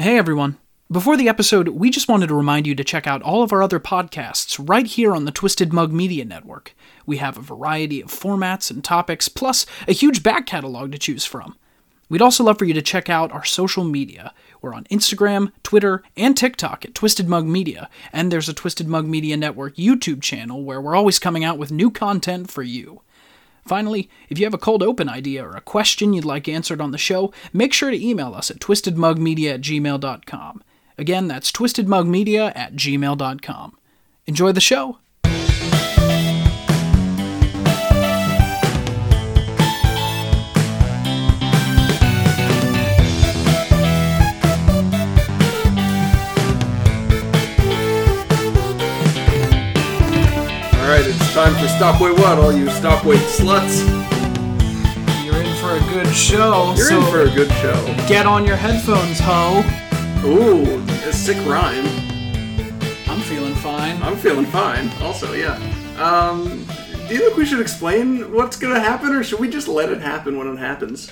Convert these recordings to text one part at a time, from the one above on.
Hey everyone. Before the episode, we just wanted to remind you to check out all of our other podcasts right here on the Twisted Mug Media Network. We have a variety of formats and topics, plus a huge back catalog to choose from. We'd also love for you to check out our social media. We're on Instagram, Twitter, and TikTok at Twisted Mug Media, and there's a Twisted Mug Media Network YouTube channel where we're always coming out with new content for you. Finally, if you have a cold open idea or a question you'd like answered on the show, make sure to email us at twistedmugmedia at gmail.com. Again, that's twistedmugmedia at gmail.com. Enjoy the show! Time for Stop Wait What, all you Stop Wait sluts. You're in for a good show, You're so in for a good show. get on your headphones, ho! Ooh, a sick rhyme. I'm feeling fine. I'm feeling fine. Also, yeah. Um, do you think we should explain what's gonna happen, or should we just let it happen when it happens?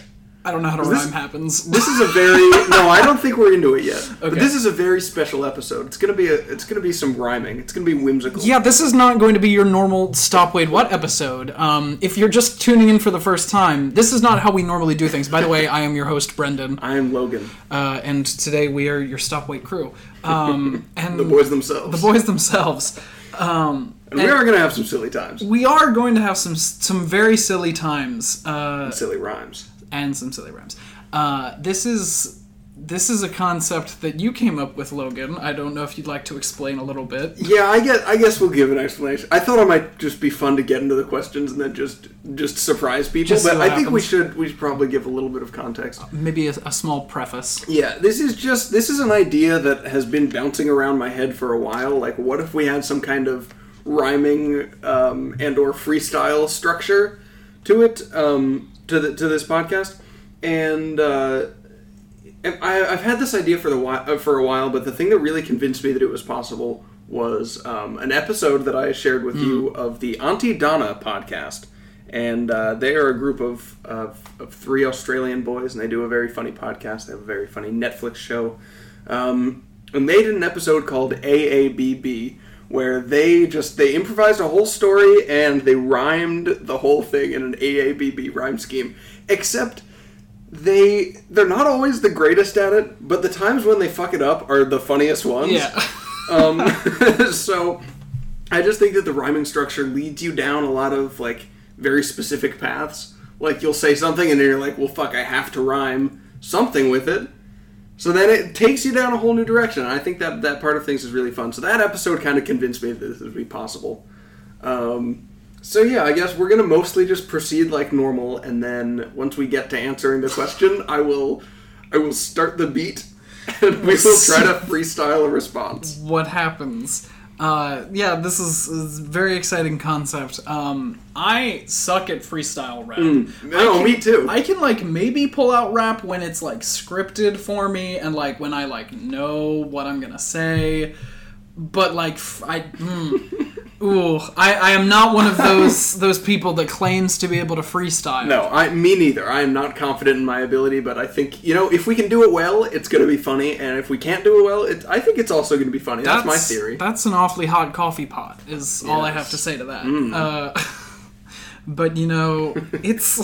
I don't know how to this- rhyme happens. This is a very no. I don't think we're into it yet. But Okay. this is a very special episode. It's gonna be a. It's gonna be some rhyming. It's gonna be whimsical. Yeah, this is not going to be your normal Stop Wait What episode. Um, if you're just tuning in for the first time, this is not how we normally do things. By the way, I am your host, Brendan, I am Logan. uh, and today we are your Stop Wait crew. Um, and The boys themselves. the boys themselves. Um, and we are gonna have some silly times. we are going to have some some very silly times uh, Silly rhymes. And some silly rhymes. Uh, this is this is a concept that you came up with, Logan. I don't know if you'd like to explain a little bit. Yeah, I guess I guess we'll give an explanation. I thought it might just be fun to get into the questions and then just just surprise people, Just but I think we should we should probably give a little bit of context. Maybe a, a small preface. Yeah, this is just this is an idea that has been bouncing around my head for a while. Like, what if we had some kind of rhyming um, and or freestyle structure to it um, to the, to this podcast? And uh, I, I've had this idea for the while, uh, for a while, but the thing that really convinced me that it was possible was um, an episode that I shared with you of the Aunty Donna podcast, and uh, they are a group of, of of three Australian boys, and they do a very funny podcast. They have a very funny Netflix show, um, and they did an episode called AABB. Where they just they improvised a whole story and they rhymed the whole thing in an AABB rhyme scheme. Except they they're not always the greatest at it, but the times when they fuck it up are the funniest ones. Yeah. Um, so I just think that the rhyming structure leads you down a lot of like very specific paths. Like you'll say something and then you're like, well, fuck, I have to rhyme something with it. So then it takes you down a whole new direction. And I think that that part of things is really fun. So that episode kind of convinced me that this would be possible. Um, so yeah, I guess we're gonna mostly just proceed like normal, and then once we get to answering the question, I will, I will start the beat, and we will try to freestyle a response. what happens. Uh, yeah, this is, is a very exciting concept. Um, I suck at freestyle rap. No, me too. I can like maybe pull out rap when it's like scripted for me and like when I like know what I'm gonna say. But like I, mm, ooh, I, I am not one of those those people that claims to be able to freestyle. no, I me neither. I am not confident in my ability, but I think you know if we can do it well, it's gonna be funny, and if we can't do it well, it, I think it's also gonna be funny. That's, my theory. That's an awfully hot coffee pot. Is all I Mm. have to say to that. Uh, but you know, it's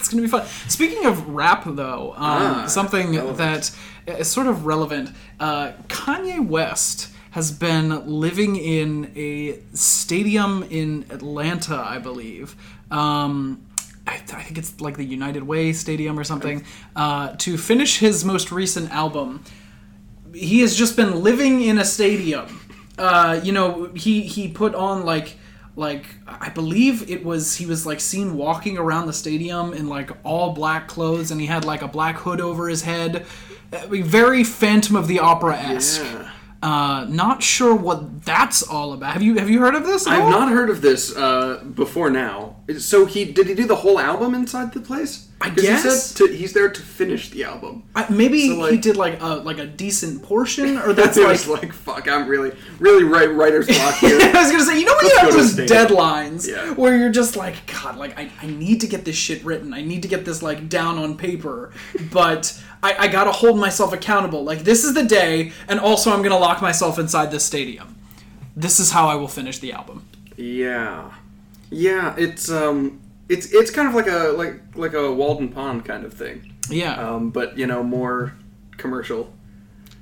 it's gonna be fun. Speaking of rap, though, um, Ah, something relevant. that is sort of relevant. Uh, Kanye West has been living in a stadium in Atlanta, I believe. Um, I, I think it's like the United Way Stadium or something. Uh, to finish his most recent album, he has just been living in a stadium. Uh, you know, he he put on like like I believe it was he was like seen walking around the stadium in like all black clothes and he had like a black hood over his head. Uh, Very Phantom of the Opera esque. Yeah. Uh, not sure what that's all about. Have you have you heard of this? I've not heard of this uh, before now. So he did he do the whole album inside the place? I 'Cause he said guess to, he's there to finish the album. I, maybe So, he did like a like a decent portion, or that's like. was like, fuck, I'm really, really right writer's block here. I was gonna say, you know when Let's you have those deadlines Yeah. where you're just like, God, like I, I need to get this shit written. I need to get this like down on paper, but I, I gotta hold myself accountable. Like this is the day, and also I'm gonna lock myself inside this stadium. This is how I will finish the album. Yeah, yeah. It's um, it's it's kind of like a like like a Walden Pond kind of thing, Yeah, um, but you know more commercial.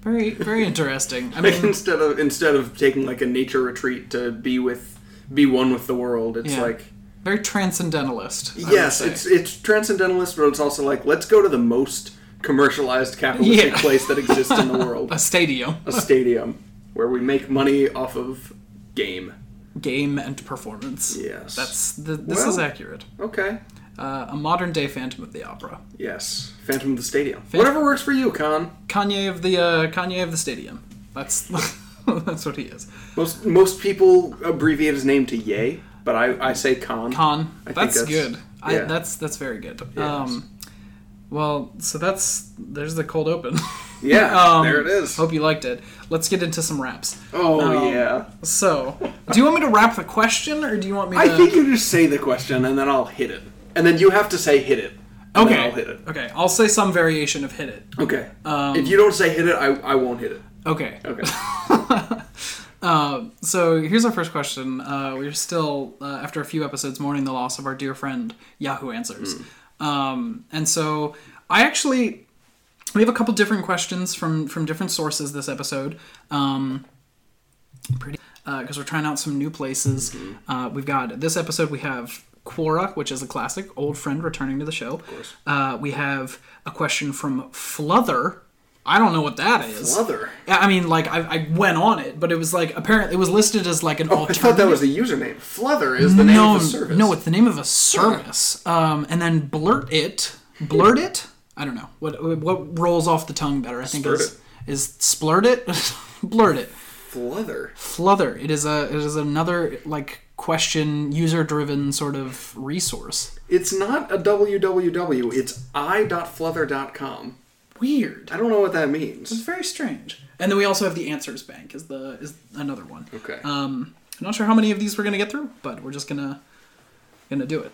very very interesting. I Like mean, instead of instead of taking like a nature retreat to be with be one with the world, it's Yeah. like very transcendentalist. I yes, it's it's transcendentalist, but it's also like let's go to the most commercialized capitalistic Yeah. place that exists in the world, a stadium, a stadium where we make money off of game. game and performance. Yes. that's the, this Well- is accurate. Okay. Uh, a modern day Phantom of the Opera. Yes. Phantom of the Stadium. Whatever works for you, Con. Kanye of the uh, Kanye of the stadium. That's that's what he is. Most most people abbreviate his name to Ye, but I, I say Con. Con. I That's, that's- good. I, that's that's very good. Yes. Um, well, so that's there's the cold open. Yeah, Um, there it is. Hope you liked it. Let's get into some raps. Oh um, yeah. So, do you want me to rap the question, or do you want me to? I think you just say the question and then I'll hit it, and then you have to say hit it. Okay. I'll hit it. Okay. I'll say some variation of hit it. Okay. Um, if you don't say hit it, I, I won't hit it. Okay. Okay. Uh, so here's our first question. Uh, we're still, uh, after a few episodes, mourning the loss of our dear friend Yahoo Answers. Um, and so I actually, we have a couple different questions from from different sources this episode. Um, pretty, because we're trying out some new places. Uh, we've got this episode. We have Quora, which is a classic old friend returning to the show. Uh, we have a question from Fluther. I don't know what that is. Fluther. Yeah, I mean, like I, I went on it, but it was like apparently it was listed as like an Oh, I thought that was a username. Fluther is the name of the service. no, it's the name of a service. Um, and then blurt it, blurt it. I don't know what what rolls off the tongue better. I think Splurt is is splurt it, blurt it, Fluther. fluther. It is a it is another like question user driven sort of resource. It's not a www. It's i.fluther.com. Weird. I don't know what that means. It's very strange. And then we also have the Answers Bank is the is another one. Okay. Um, I'm not sure how many of these we're gonna get through, but we're just gonna gonna do it.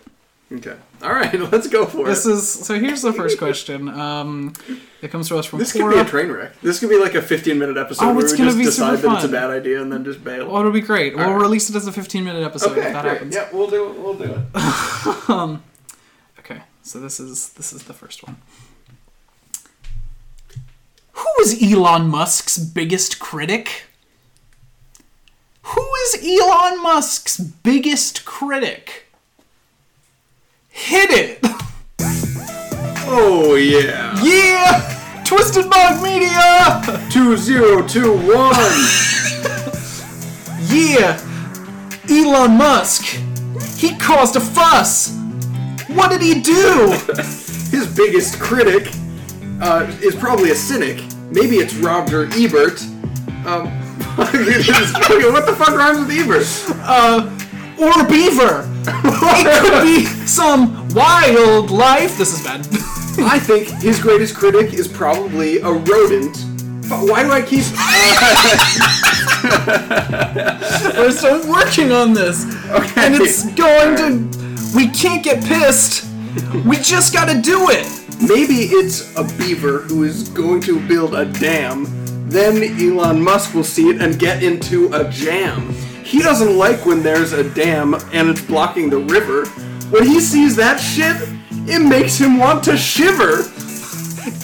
Okay. All right. Let's go for it. This is so. Here's the first question. Um, it comes to us from This could be a train wreck. This could be like a 15 minute episode Oh, where it's we just decide that it's a bad idea and then just bail. Well, it'll be great. We'll right. release it as a 15 minute episode okay, if that great. happens. Yeah, we'll do it. We'll do it. um, Okay, so this is this is the first one. Who is Elon Musk's biggest critic? Who is Elon Musk's biggest critic? Hit it! Oh, yeah. Yeah! Twisted Mug Media! 2021. Yeah! Elon Musk! He caused a fuss! What did he do? His biggest critic uh, is probably a cynic. Maybe it's Roger Ebert. Um, what the fuck rhymes with Ebert? Or beaver! It could be some wildlife. This is bad. I think his greatest critic is probably a rodent. Fu- Why do I keep? We're still working on this. Okay. And it's going to. We can't get pissed. We just gotta do it. Maybe it's a beaver who is going to build a dam. Then Elon Musk will see it and get into a jam. He doesn't like when there's a dam and it's blocking the river. When he sees that shit, it makes him want to shiver.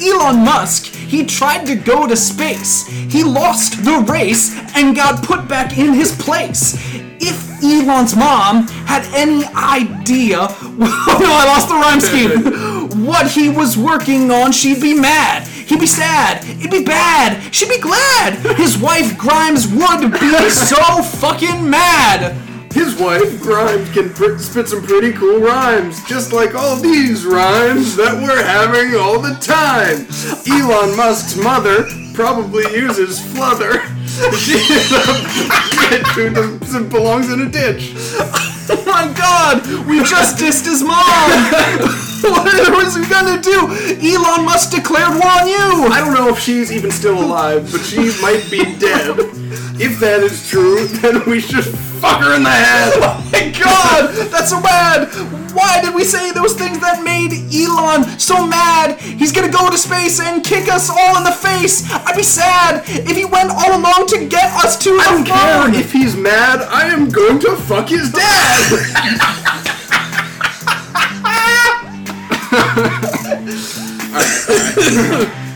Elon Musk, he tried to go to space. He lost the race and got put back in his place. If Elon's mom had any idea, oh no, I lost the rhyme scheme. what he was working on, she'd be mad. He'd be sad. It'd be bad. She'd be glad. His wife Grimes would be so fucking mad. His wife, Grimes, can pr- spit some pretty cool rhymes, just like all these rhymes that we're having all the time. Elon Musk's mother probably uses fluther. She is a bitch who belongs in a ditch. Oh my god, we just dissed his mom. what was he gonna do? Elon Musk declared war on you. I don't know if she's even still alive, but she might be dead. If that is true, then we should fuck her in the head. Oh my god, that's so bad. Why did we say those things that made Elon so mad? He's gonna go to space and kick us all in the face. I'd be sad if he went all alone to get us to I don't the care if he's mad. I am going to fuck his dad.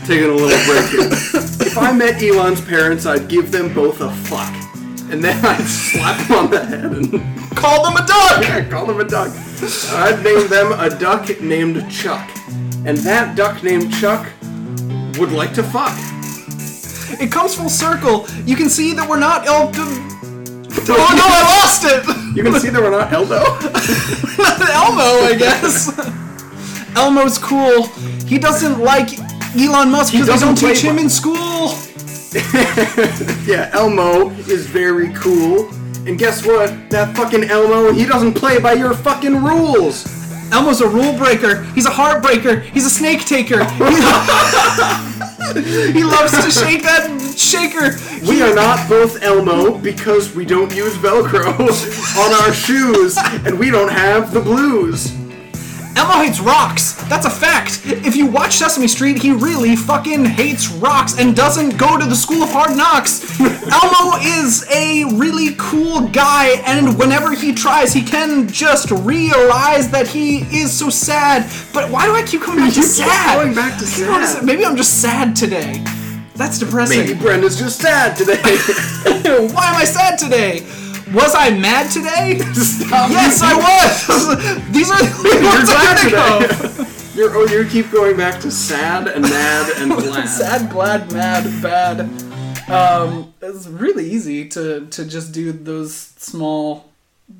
Taking a little break here. If I met Elon's parents, I'd give them both a fuck. And then I'd slap them on the head and Call them a duck! I call them a duck. I'd name them a duck named Chuck. And that duck named Chuck would like to fuck. It comes full circle. You can see that we're not. Oh, oh no, I lost it. You can see that we're not Eldo. Elmo, I guess. Elmo's cool. He doesn't like Elon Musk because they don't teach him in school. Yeah, Elmo is very cool. And guess what? That fucking Elmo, he doesn't play by your fucking rules. Elmo's a rule breaker. He's a heartbreaker. He's a snake taker. He, loves to shake that shaker. We are not both Elmo because we don't use Velcro on our shoes and we don't have the blues. Elmo hates rocks. That's a fact. If you watch Sesame Street, he really fucking hates rocks and doesn't go to the School of Hard Knocks. Elmo is a really cool guy, and whenever he tries, he can just realize that he is so sad. But why do I keep coming back to keep sad? going back to to sad. Maybe I'm just sad today. That's depressing. Maybe Brendan's just sad today. Why am I sad today? Was I mad today? yes, I was. These are the ones I think of. today. You're, oh, you keep going back to sad and mad and glad. Sad, glad, mad, bad. Um, it's really easy to to just do those small,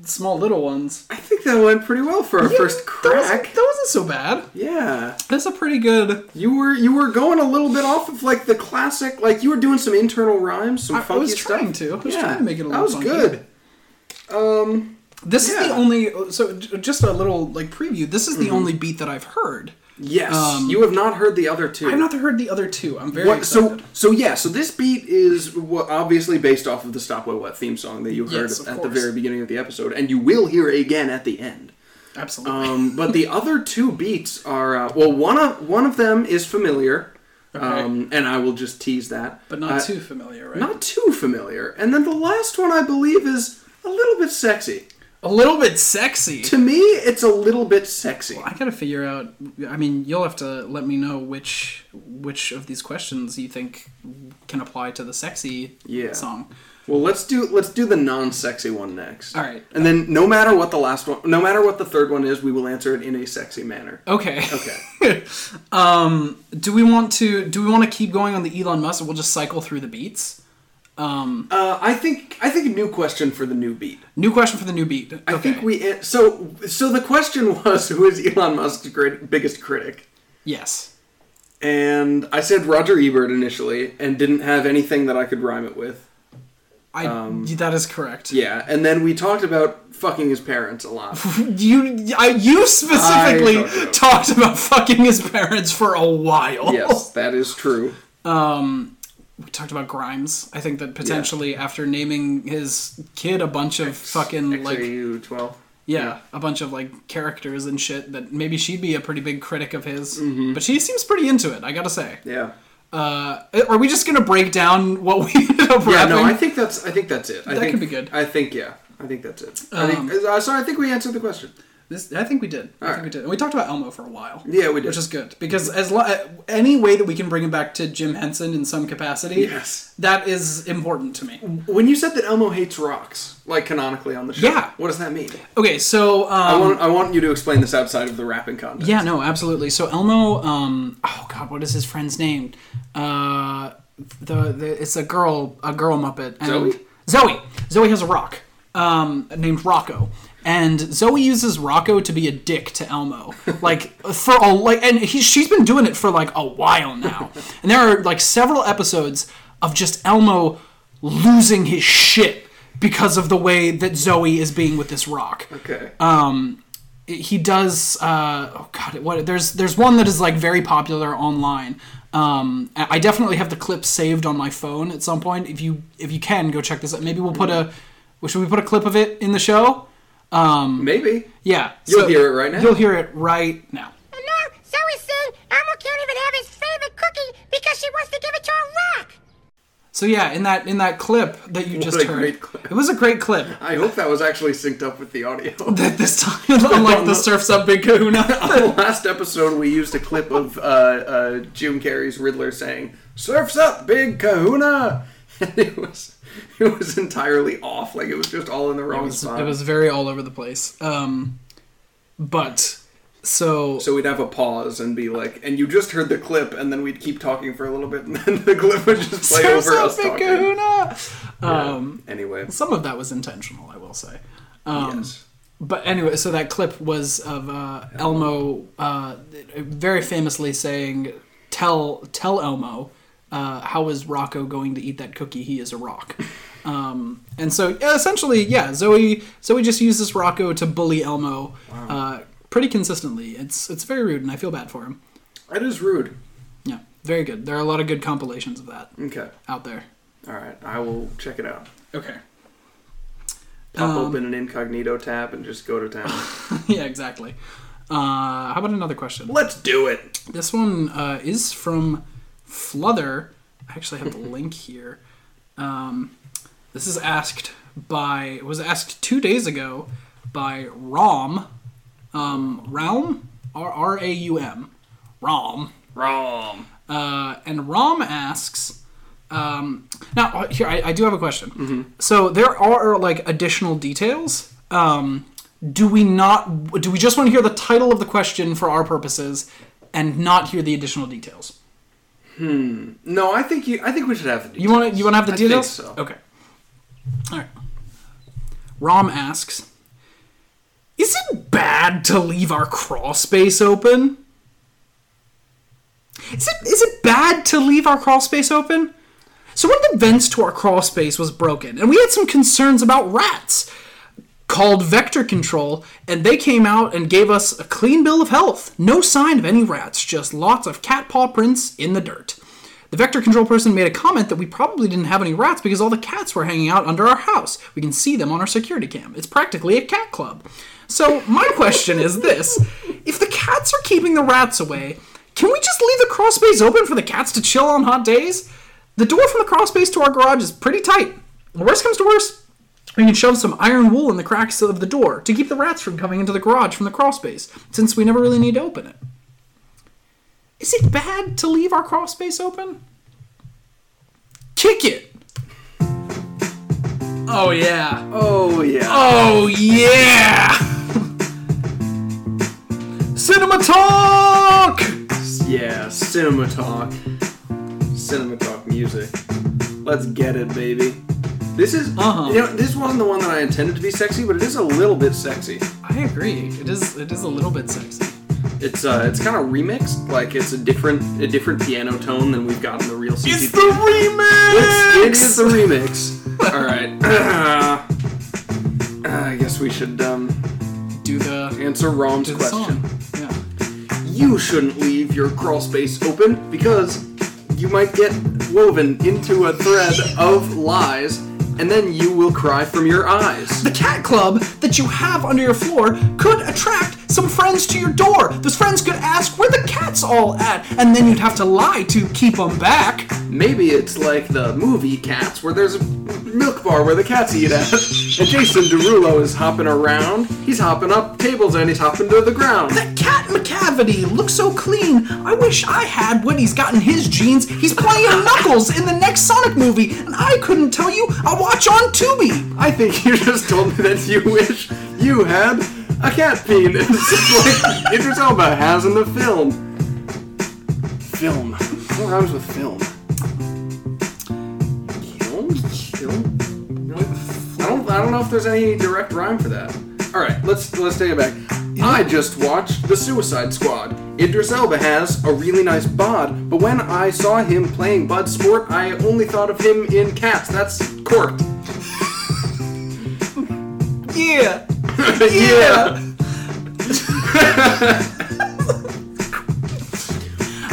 small little ones. I think that went pretty well for our first That wasn't, crack. that wasn't so bad. Yeah. That's a pretty good. You were you were going a little bit off of like the classic, like you were doing some internal rhymes, some I, I funky was stuff. trying to. I was yeah, trying to make it a little. That was funky. good. Um, This is the only. So just a little like preview. This is the Mm-hmm. only beat that I've heard. yes, Um, you have not heard the other two. I've not heard the other two. I'm very What, so excited. so yeah, so this beat is what, obviously based off of the Stop Wait What theme song that you heard Yes, at the very beginning of the episode, and you will hear again at the end. Absolutely. Um, but the other two beats are uh, well, one of one of them is familiar, um, and I will just tease that, but not Uh, too familiar, right? not too familiar. And then the last one I believe is a little bit sexy. a little bit sexy. To me, it's a little bit sexy. I gotta figure out. I mean, you'll have to let me know which which of these questions you think can apply to the sexy Yeah. song. Well, let's do let's do the non-sexy one next. All right. And then no matter what the last one, no matter what the third one is, we will answer it in a sexy manner. Okay. Okay. um, do we want to do we want to keep going on the Elon Musk? We'll just cycle through the beats. Um, Uh, I think I think a new question for the new beat. new question for the new beat. I think we so so the question was who is Elon Musk's great, biggest critic? yes. And I said Roger Ebert initially, and didn't have anything that I could rhyme it with. I that is correct. Um, Yeah, and then we talked about fucking his parents a lot. You I, you specifically I don't talked about fucking his parents for a while. yes, that is true. Um, we talked about Grimes. I think that potentially after naming his kid a bunch of fucking like XAU twelve. yeah, a bunch of like characters and shit that maybe she'd be a pretty big critic of his. Mm-hmm. But she seems pretty into it. I gotta say. Yeah. Uh, are we just gonna break down what we ended up Yeah, rapping? no, I think that's I think that's it. I That think, could be good. I think yeah, I think that's it. I Um, think uh, so. I think we answered the question. This, I think we did. I think Alright. we did. And we talked about Elmo for a while. Yeah, we did. Which is good because as lo- uh, any way that we can bring him back to Jim Henson in some capacity, Yes. that is important to me. When you said that Elmo hates rocks, like canonically on the show, Yeah. what does that mean? Okay, so um, I want I want you to explain this outside of the rapping context. Yeah, no, absolutely. So Elmo, um, oh god, what is his friend's name? Uh, the, the it's a girl, a girl Muppet. And Zoe? Zoe. Zoe has a rock, um, named Rocco. And Zoe uses Rocco to be a dick to Elmo, like for a like, and he, she's been doing it for like a while now. And there are like several episodes of just Elmo losing his shit because of the way that Zoe is being with this rock. Okay. Um, he does. Uh, oh God, what? There's there's one that is like very popular online. Um, I definitely have the clip saved on my phone at some point. If you if you can go check this out. Maybe we'll put a. well, Should we put a clip of it in the show? Maybe. Yeah. You'll hear it right now. You'll hear it right now. And now Zoe's saying Elmo can't even have his favorite cookie because she wants to give it to a rock. So yeah, in that in that clip that you just a heard, great clip. it was a great clip. I hope that was actually synced up with the audio. That this time, unlike the Surfs Up Big Kahuna. the last episode, we used a clip of uh, uh, Jim Carrey's Riddler saying "Surfs up, big Kahuna," and it was it was entirely off. Like it was just all in the wrong it was, spot. it was very all over the place. Um, but so, so we'd have a pause and be like, "And you just heard the clip," and then we'd keep talking for a little bit, and then the clip would just play over us talking. Kahuna. Yeah. Um, anyway, some of that was intentional, I will say. Um, yes. But anyway, so that clip was of uh, Elmo uh, very famously saying, "Tell tell Elmo, uh, how is Rocco going to eat that cookie? He is a rock." Um, and so yeah, essentially, yeah, Zoe Zoe just uses Rocco to bully Elmo uh, pretty consistently. It's it's very rude, and I feel bad for him. It is rude. Yeah, very good. There are a lot of good compilations of that Okay, out there. all right, I will check it out. Okay. Pop Um, open an incognito tab and just go to town. yeah, exactly. Uh, how about another question? Let's do it. This one uh, is from Fluther. I actually have the link here. Um, this is asked by was asked two days ago by Rom, um, Raum, R R A U M, Rom, Rom. uh, and Rom asks. Um, now uh, here I, I do have a question. So there are like additional details. Um, do we not? Do we just want to hear the title of the question for our purposes, and not hear the additional details? Hmm. No, I think you. I think we should have the. You want to? You want to have the I think details? so. Okay. All right. Rom asks, "Is it bad to leave our crawl space open? Is it is it bad to leave our crawl space open? So one of the vents to our crawl space was broken, and we had some concerns about rats." Called Vector Control, and they came out and gave us a clean bill of health. No sign of any rats, just lots of cat paw prints in the dirt. The vector control person made a comment that we probably didn't have any rats because all the cats were hanging out under our house. We can see them on our security cam. It's practically a cat club. So, my question is this if the cats are keeping the rats away, can we just leave the crawl space open for the cats to chill on hot days? The door from the crawl space to our garage is pretty tight. Worst comes to worst, we can shove some iron wool in the cracks of the door to keep the rats from coming into the garage from the crawl space, since we never really need to open it. Is it bad to leave our crawl space open? Kick it! Oh yeah. Oh yeah. Oh yeah! Cinema talk! Yeah. Cinema talk. Cinema talk music. Let's get it, baby. This is. Uh-huh. You know, this wasn't the one that I intended to be sexy, but it is a little bit sexy. I agree. It is. It is a little bit sexy. It's uh, it's kind of remixed. Like it's a different, a different piano tone than we've got in the real CTP. It's the remix. It's, it is the remix. All right. I guess we should um, Do the answer Rom's do the question. song. Yeah. You shouldn't leave your crawl space open because you might get woven into a thread of lies, and then you will cry from your eyes. The cat club that you have under your floor could attract some friends to your door. Those friends could ask where the cat's all at, and then you'd have to lie to keep them back. Maybe it's like the movie Cats, where there's a milk bar where the cats eat at, and Jason Derulo is hopping around. He's hopping up tables and he's hopping to the ground. That cat Macavity looks so clean. I wish I had what he's got in his jeans. He's playing Knuckles in the next Sonic movie, and I couldn't tell you. I watch on Tubi. I think you just told me that you wish you had a cat penis, like Idris Elba has in the film. Film. What rhymes with film? Film? Film? I don't. I don't know if there's any direct rhyme for that. All right, let's let's take it back. I just watched The Suicide Squad. Idris Elba has a really nice bod, but when I saw him playing Bloodsport, I only thought of him in Cats. That's corked. Yeah. yeah.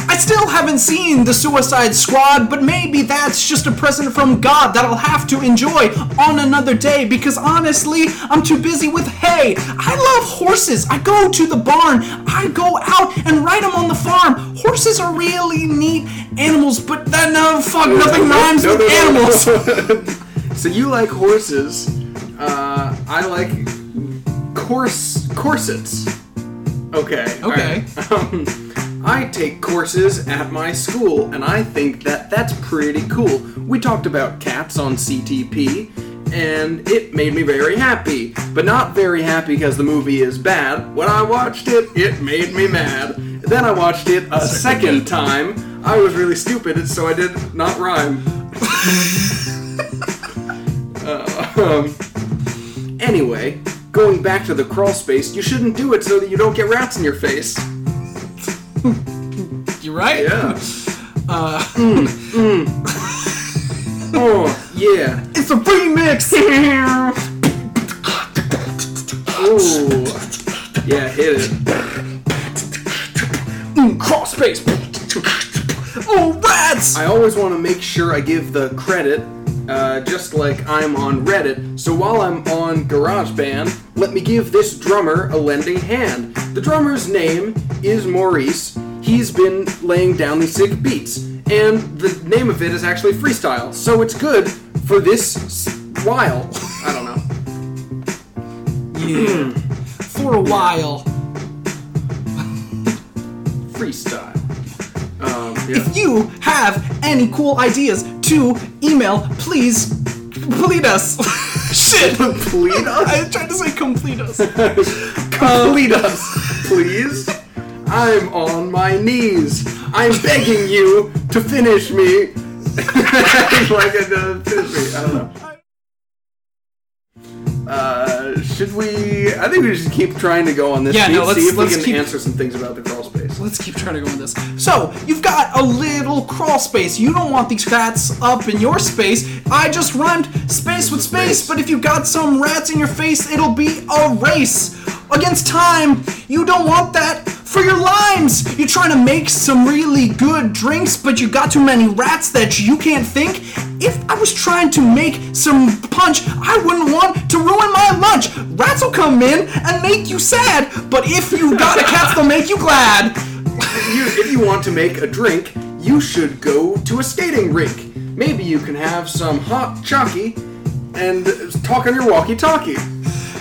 I still haven't seen the Suicide Squad, but maybe that's just a present from God that I'll have to enjoy on another day because honestly, I'm too busy with hay. I love horses. I go to the barn, I go out and ride them on the farm. Horses are really neat animals, but then, no, fuck, nothing rhymes No, with no, no, animals. so you like horses. Uh, I like course corsets. Okay. Okay. alright. Um, I take courses at my school, and I think that that's pretty cool. We talked about cats on CTP, and it made me very happy. But not very happy because the movie is bad. When I watched it, it made me mad. Then I watched it a second time. I was really stupid, so I did not rhyme. Um, anyway, going back to the crawl space, you shouldn't do it so that you don't get rats in your face. You're right? Yeah. Uh, Oh, yeah. It's a remix! Ooh. Yeah, hit it. Mm, Cross space! Oh, rats! I always want to make sure I give the credit, uh, just like I'm on Reddit. So while I'm on GarageBand, let me give this drummer a lending hand. The drummer's name is Maurice. He's been laying down these sick beats, and the name of it is actually freestyle. So it's good for this while. I don't know. Yeah. For a while. Freestyle. Um, yeah. If you have any cool ideas to email, please complete us. Shit. Complete us? I tried to say complete us. Complete us, please. I'm on my knees. I'm begging you to finish me. like a uh, finish me. I don't know. Uh, should we? I think we should keep trying to go on this. Yeah, sheet, no, let's- see if we let's can keep- answer some things about the crawl space. Let's keep trying to go on this. So, you've got a little crawl space. You don't want these rats up in your space. I just rhymed space with space, but if you've got some rats in your face, it'll be a race against time. You don't want that for your limes. You're trying to make some really good drinks, but you got too many rats that you can't think. If I was trying to make some punch, I wouldn't want to ruin my lunch. Rats will come in and make you sad, but if you got a cat, they'll make you glad. you, if you want to make a drink, you should go to a skating rink. Maybe you can have some hot chalky and talk on your walkie-talkie.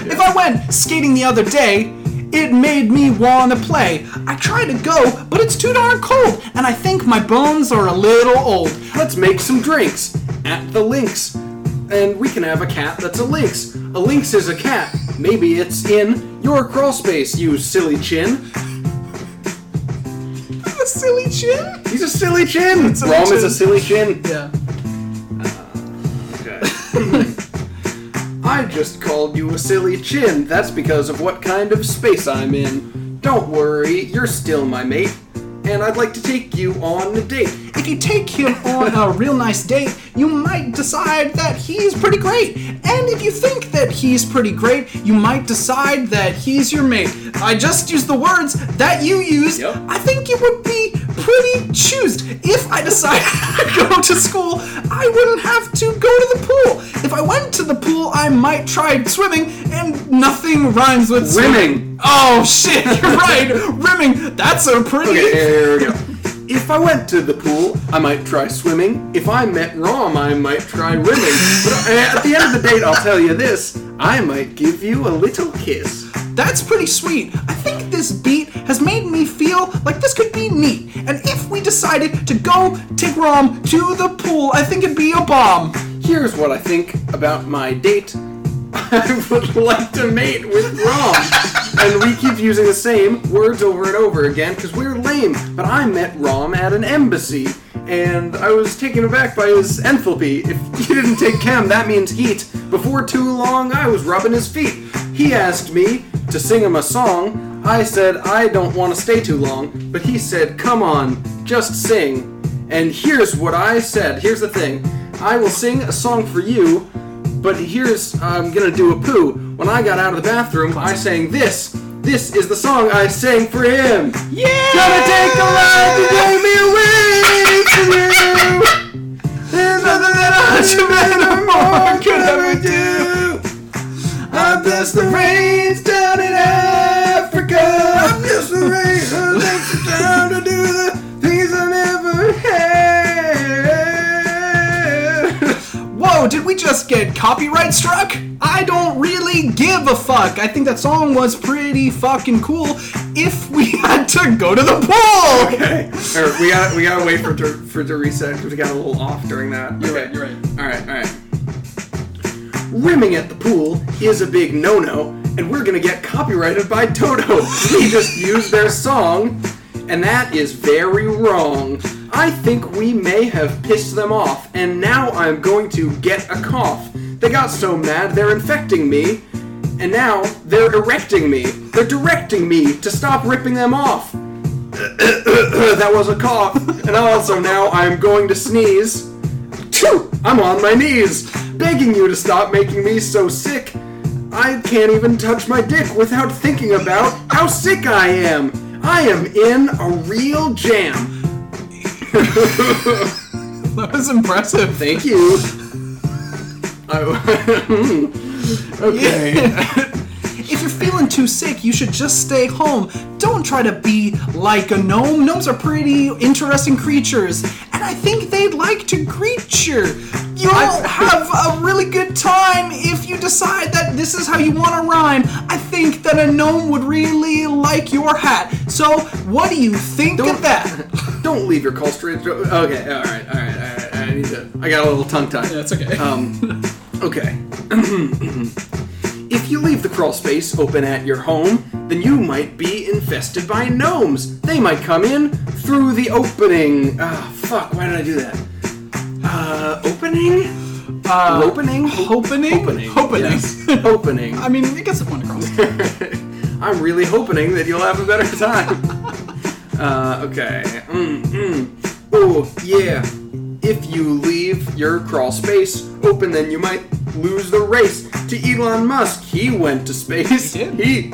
If I went skating the other day, it made me wanna play. I tried to go, but it's too darn cold, and I think my bones are a little old. Let's make some drinks at the Lynx. And we can have a cat that's a lynx. A lynx is a cat. Maybe it's in your crawl space, you silly chin. A silly chin? He's a silly chin. Silly Rom is a silly chin. Yeah. Uh, okay. I just called you a silly chin. That's because of what kind of space I'm in. Don't worry, you're still my mate. And I'd like to take you on a date. If you take him on a real nice date, you might decide that he's pretty great. And if you think that he's pretty great, you might decide that he's your mate. I just used the words that you used. Yep. I think it would be pretty choosed. If I decided to go to school, I wouldn't have to go to the pool. If I went to the pool, I might try swimming, and nothing rhymes with swimming. Rimming. Oh shit, you're right. Rimming. That's so pretty. Okay, here we go. If I went to the pool, I might try swimming. If I met Rom, I might try rimming. But uh, at the end of the date, I'll tell you this I might give you a little kiss. That's pretty sweet. I think this beat has made me feel like this could be neat. And if we decided to go take Rom to the pool, I think it'd be a bomb. Here's what I think about my date. I would like to mate with Rom. And we keep using the same words over and over again because we're lame. But I met Rom at an embassy. And I was taken aback by his enthalpy. If you didn't take chem, that means heat. Before too long, I was rubbing his feet. He asked me to sing him a song. I said, I don't want to stay too long. But he said, come on, just sing. And here's what I said. Here's the thing. I will sing a song for you, but here's I'm gonna do a poo. When I got out of the bathroom, I sang this. This is the song I sang for him. Yeah! Gonna take a ride to take me away from you. There's nothing that I should better more could ever do. I bless the rains down in Africa. I bless the rains the to do Whoa, did we just get copyright struck? I don't really give a fuck. I think that song was pretty fucking cool if we had to go to the pool. Okay. Or we got we gotta wait for to, for it to reset because we got a little off during that. You're Okay. right, you're right. All right, all right. Rimming at the pool is a big no-no, and we're gonna get copyrighted by Toto. We just used their song, and that is very wrong. I think we may have pissed them off, and now I'm going to get a cough. They got so mad they're infecting me, and now they're erecting me. They're directing me to stop ripping them off. that was a cough, and also now I'm going to sneeze. I'm on my knees, begging you to stop making me so sick. I can't even touch my dick without thinking about how sick I am. I am in a real jam. That was impressive. Thank you. I- okay. If you're feeling too sick, you should just stay home. Don't try to be like a gnome. Gnomes are pretty interesting creatures, and I think they'd like to greet you. You'll have a really good time if you decide that this is how you want to rhyme. I think that a gnome would really like your hat. So, what do you think of that? Don't leave your call straight. Open Okay, all right, all right, all right. I need to. I got a little tongue tied. That's okay. Um, okay. if you leave the crawl space open at your home, then you might be infested by gnomes. They might come in through the opening. Ah, fuck, why did I do that? Uh, opening? Uh, opening? Opening? Opening. Opening. Yes. opening. I mean, it gets the point across. I'm really hoping that you'll have a better time. uh, okay. Mm, mm. Oh, yeah. If you leave your crawl space open, then you might lose the race to Elon Musk. He went to space. He. He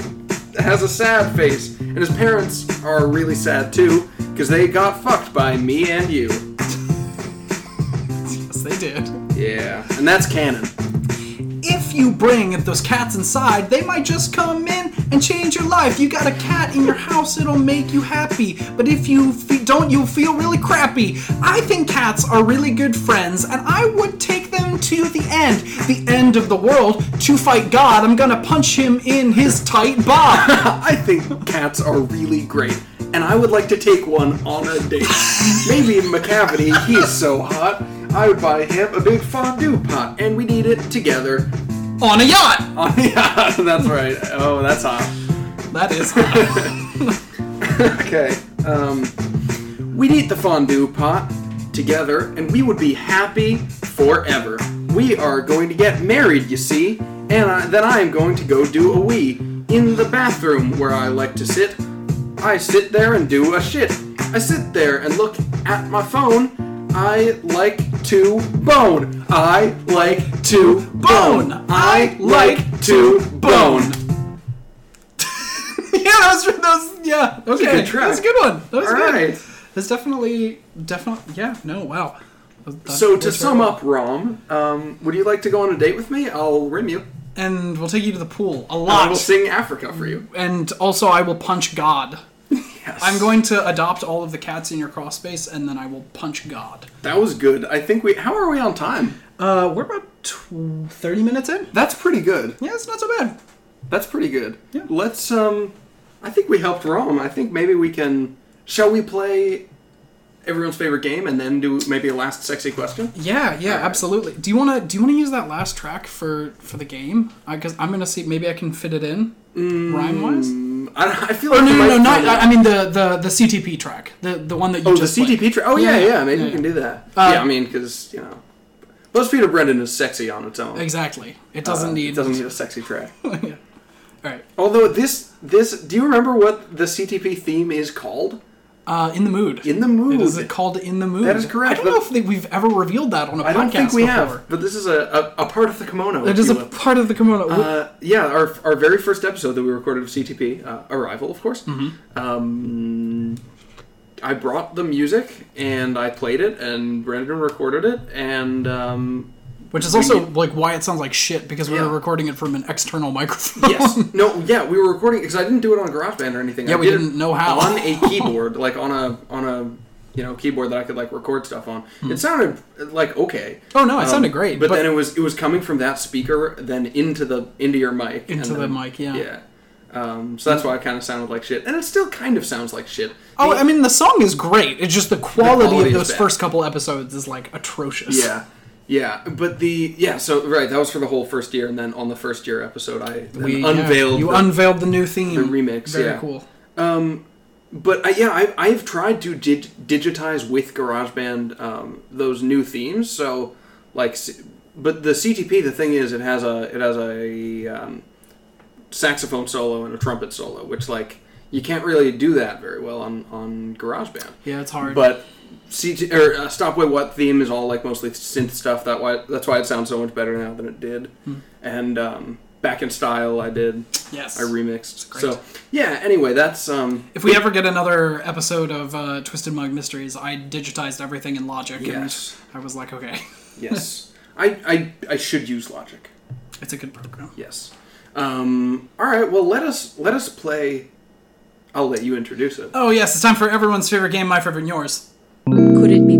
has a sad face, and his parents are really sad too, because they got fucked by me and you. yes, they did. Yeah, and that's canon. You bring if those cats inside, they might just come in and change your life. You got a cat in your house, it'll make you happy. But if you don't, you'll feel really crappy. I think cats are really good friends, and I would take them to the end, the end of the world, to fight God. I'm gonna punch him in his tight bob. I think cats are really great, and I would like to take one on a date. Maybe Macavity, he's so hot. I would buy him a big fondue pot, and we'd eat it together. On a yacht! Oh, yacht, that's right. Oh, that's hot. That is. Okay. Um, we'd eat the fondue pot together, and we would be happy forever. We are going to get married, you see, and I, then I am going to go do a wee in the bathroom where I like to sit. I sit there and do a shit. I sit there and look at my phone. I like to bone. I like to bone. I like to bone. yeah, that was, that was yeah. Okay, good track. that's a good one. That was All good. right. That's definitely, definitely, yeah. No, wow. That- So to that's sum up, Rom, um, would you like to go on a date with me? I'll rim you. and we'll take you to the pool a lot. I will sing Africa for you. and also, I will punch God. Yes. I'm going to adopt all of the cats in your crawl space, and then I will punch God. That was good. I think we. How are we on time? Uh, we're about tw- thirty minutes in. That's pretty good. Yeah, it's not so bad. That's pretty good. Yeah. Let's. Um, I think we helped Rome. I think maybe we can. Shall we play everyone's favorite game and then do maybe a last sexy question? Yeah, yeah, absolutely. Do you wanna do you wanna use that last track for for the game? Because I'm gonna see maybe I can fit it in rhyme wise. I, I feel Oh like no, no, no, not. I. I mean the the the CTP track, the the one that you Oh, the just played. CTP track. Oh yeah, Yeah, yeah. maybe yeah. we can do that. Uh, yeah, I mean, because you know, BuzzFeed of Brendan is sexy on its own. Exactly. It doesn't Uh, need. It doesn't need a sexy track. yeah. All right. Although this this, do you remember what the CTP theme is called? Uh, in the mood. In the mood. It is called in the mood. That is correct, I don't know if we've ever revealed that on a podcast I don't think we before. have, but this is a, a, a part of the kimono. It is a will. part of the kimono. Uh, yeah, our, our very first episode that we recorded of CTP, uh, Arrival, of course. Mm-hmm. Um, I brought the music and I played it, and Brendan recorded it, and um, Which is also like why it sounds like shit because we Yeah. were recording it from an external microphone. yes, no, yeah, we were recording because I didn't do it on GarageBand or anything. Yeah, I we did didn't know how. on a keyboard, like on a on a you know keyboard that I could like record stuff on. It sounded like okay. Hmm. Oh, no, it Um, sounded great, But, but- then it was it was coming from that speaker, then into the into your mic, Into and the mic, yeah. yeah. Um, so that's why it kind of sounded like shit, and it still kind of sounds like shit. Oh, The- I mean the song is great. It's just the quality, quality of those first couple episodes is like atrocious. Yeah, yeah, but the yeah. So right, that was for the whole first year, and then on the first year episode, I We yeah, unveiled you the- unveiled the new theme. the remix, Very yeah. cool. But I, yeah, I, I've tried to dig- digitize with GarageBand um, those new themes. So like, but the CTP, the thing is, it has a it has a um, saxophone solo and a trumpet solo, which like you can't really do that very well on on GarageBand. Yeah, it's hard. But CT or uh, Stop Wait What theme is all like mostly synth stuff. That why that's why it sounds so much better now than it did. Hmm. And um, Back in Style, I did. yes. I remixed. So yeah. Anyway, that's um. if we ever get another episode of uh, Twisted Mug Mysteries, I digitized everything in Logic, Yes. and I was like, okay, Yes. I, I I should use Logic. it's a good program. Yes. Um, all right. Well, let us let us play. I'll let you introduce it. Oh yes, it's time for everyone's favorite game, my favorite, and yours.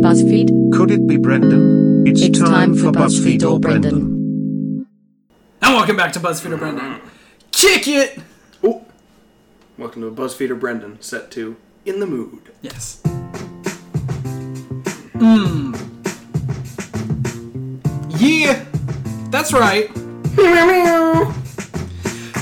Could it be BuzzFeed? Could it be Brendan? It's, It's time for BuzzFeed or Brendan. Brendan. And welcome back to BuzzFeed or Brendan. Kick it. Oh. Welcome to BuzzFeed or Brendan, set to In the Mood. Yes. Mmm. Yeah, that's right.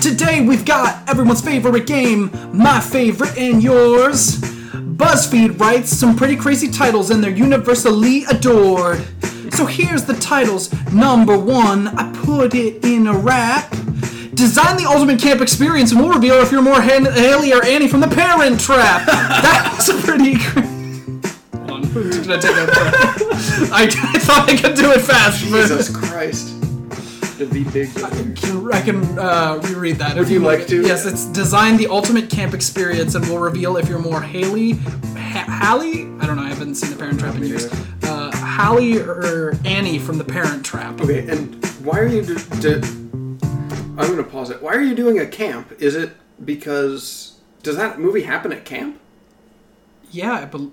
Today we've got everyone's favorite game, my favorite and yours. BuzzFeed writes some pretty crazy titles and they're universally adored. So here's the titles. Number one, I put it in a rap. Design the ultimate camp experience and we'll reveal if you're more Han- Haley or Annie from the Parent Trap. That was a pretty. Hold on, who's gonna take that? I, I thought I could do it fast, but Jesus Christ. The V big. can- I can uh, reread that. Would you like to? Yes, it's design the ultimate camp experience, and we'll reveal if you're more Haley, ha- Hallie. I don't know. I haven't seen the Parent Trap in years. Uh, Hallie or Annie from the Parent Trap. Okay, and why are you? Do, do, I'm gonna pause it. Why are you doing a camp? Is it because does that movie happen at camp? Yeah, I, bel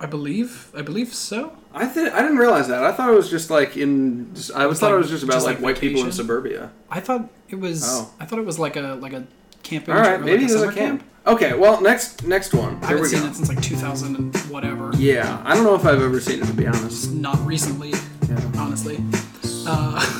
I believe. I believe so. I th- I didn't realize that. I thought it was just like in. I was thought like- it was just about just like, like white people in suburbia. I thought it was. Oh. I thought it was like a like a camping. All right, maybe like there's a summer camp. Okay, well next next one. I Here haven't seen go. it since like 2000 and whatever. Yeah, I don't know if I've ever seen it to be honest. Not recently, Yeah. honestly. Uh.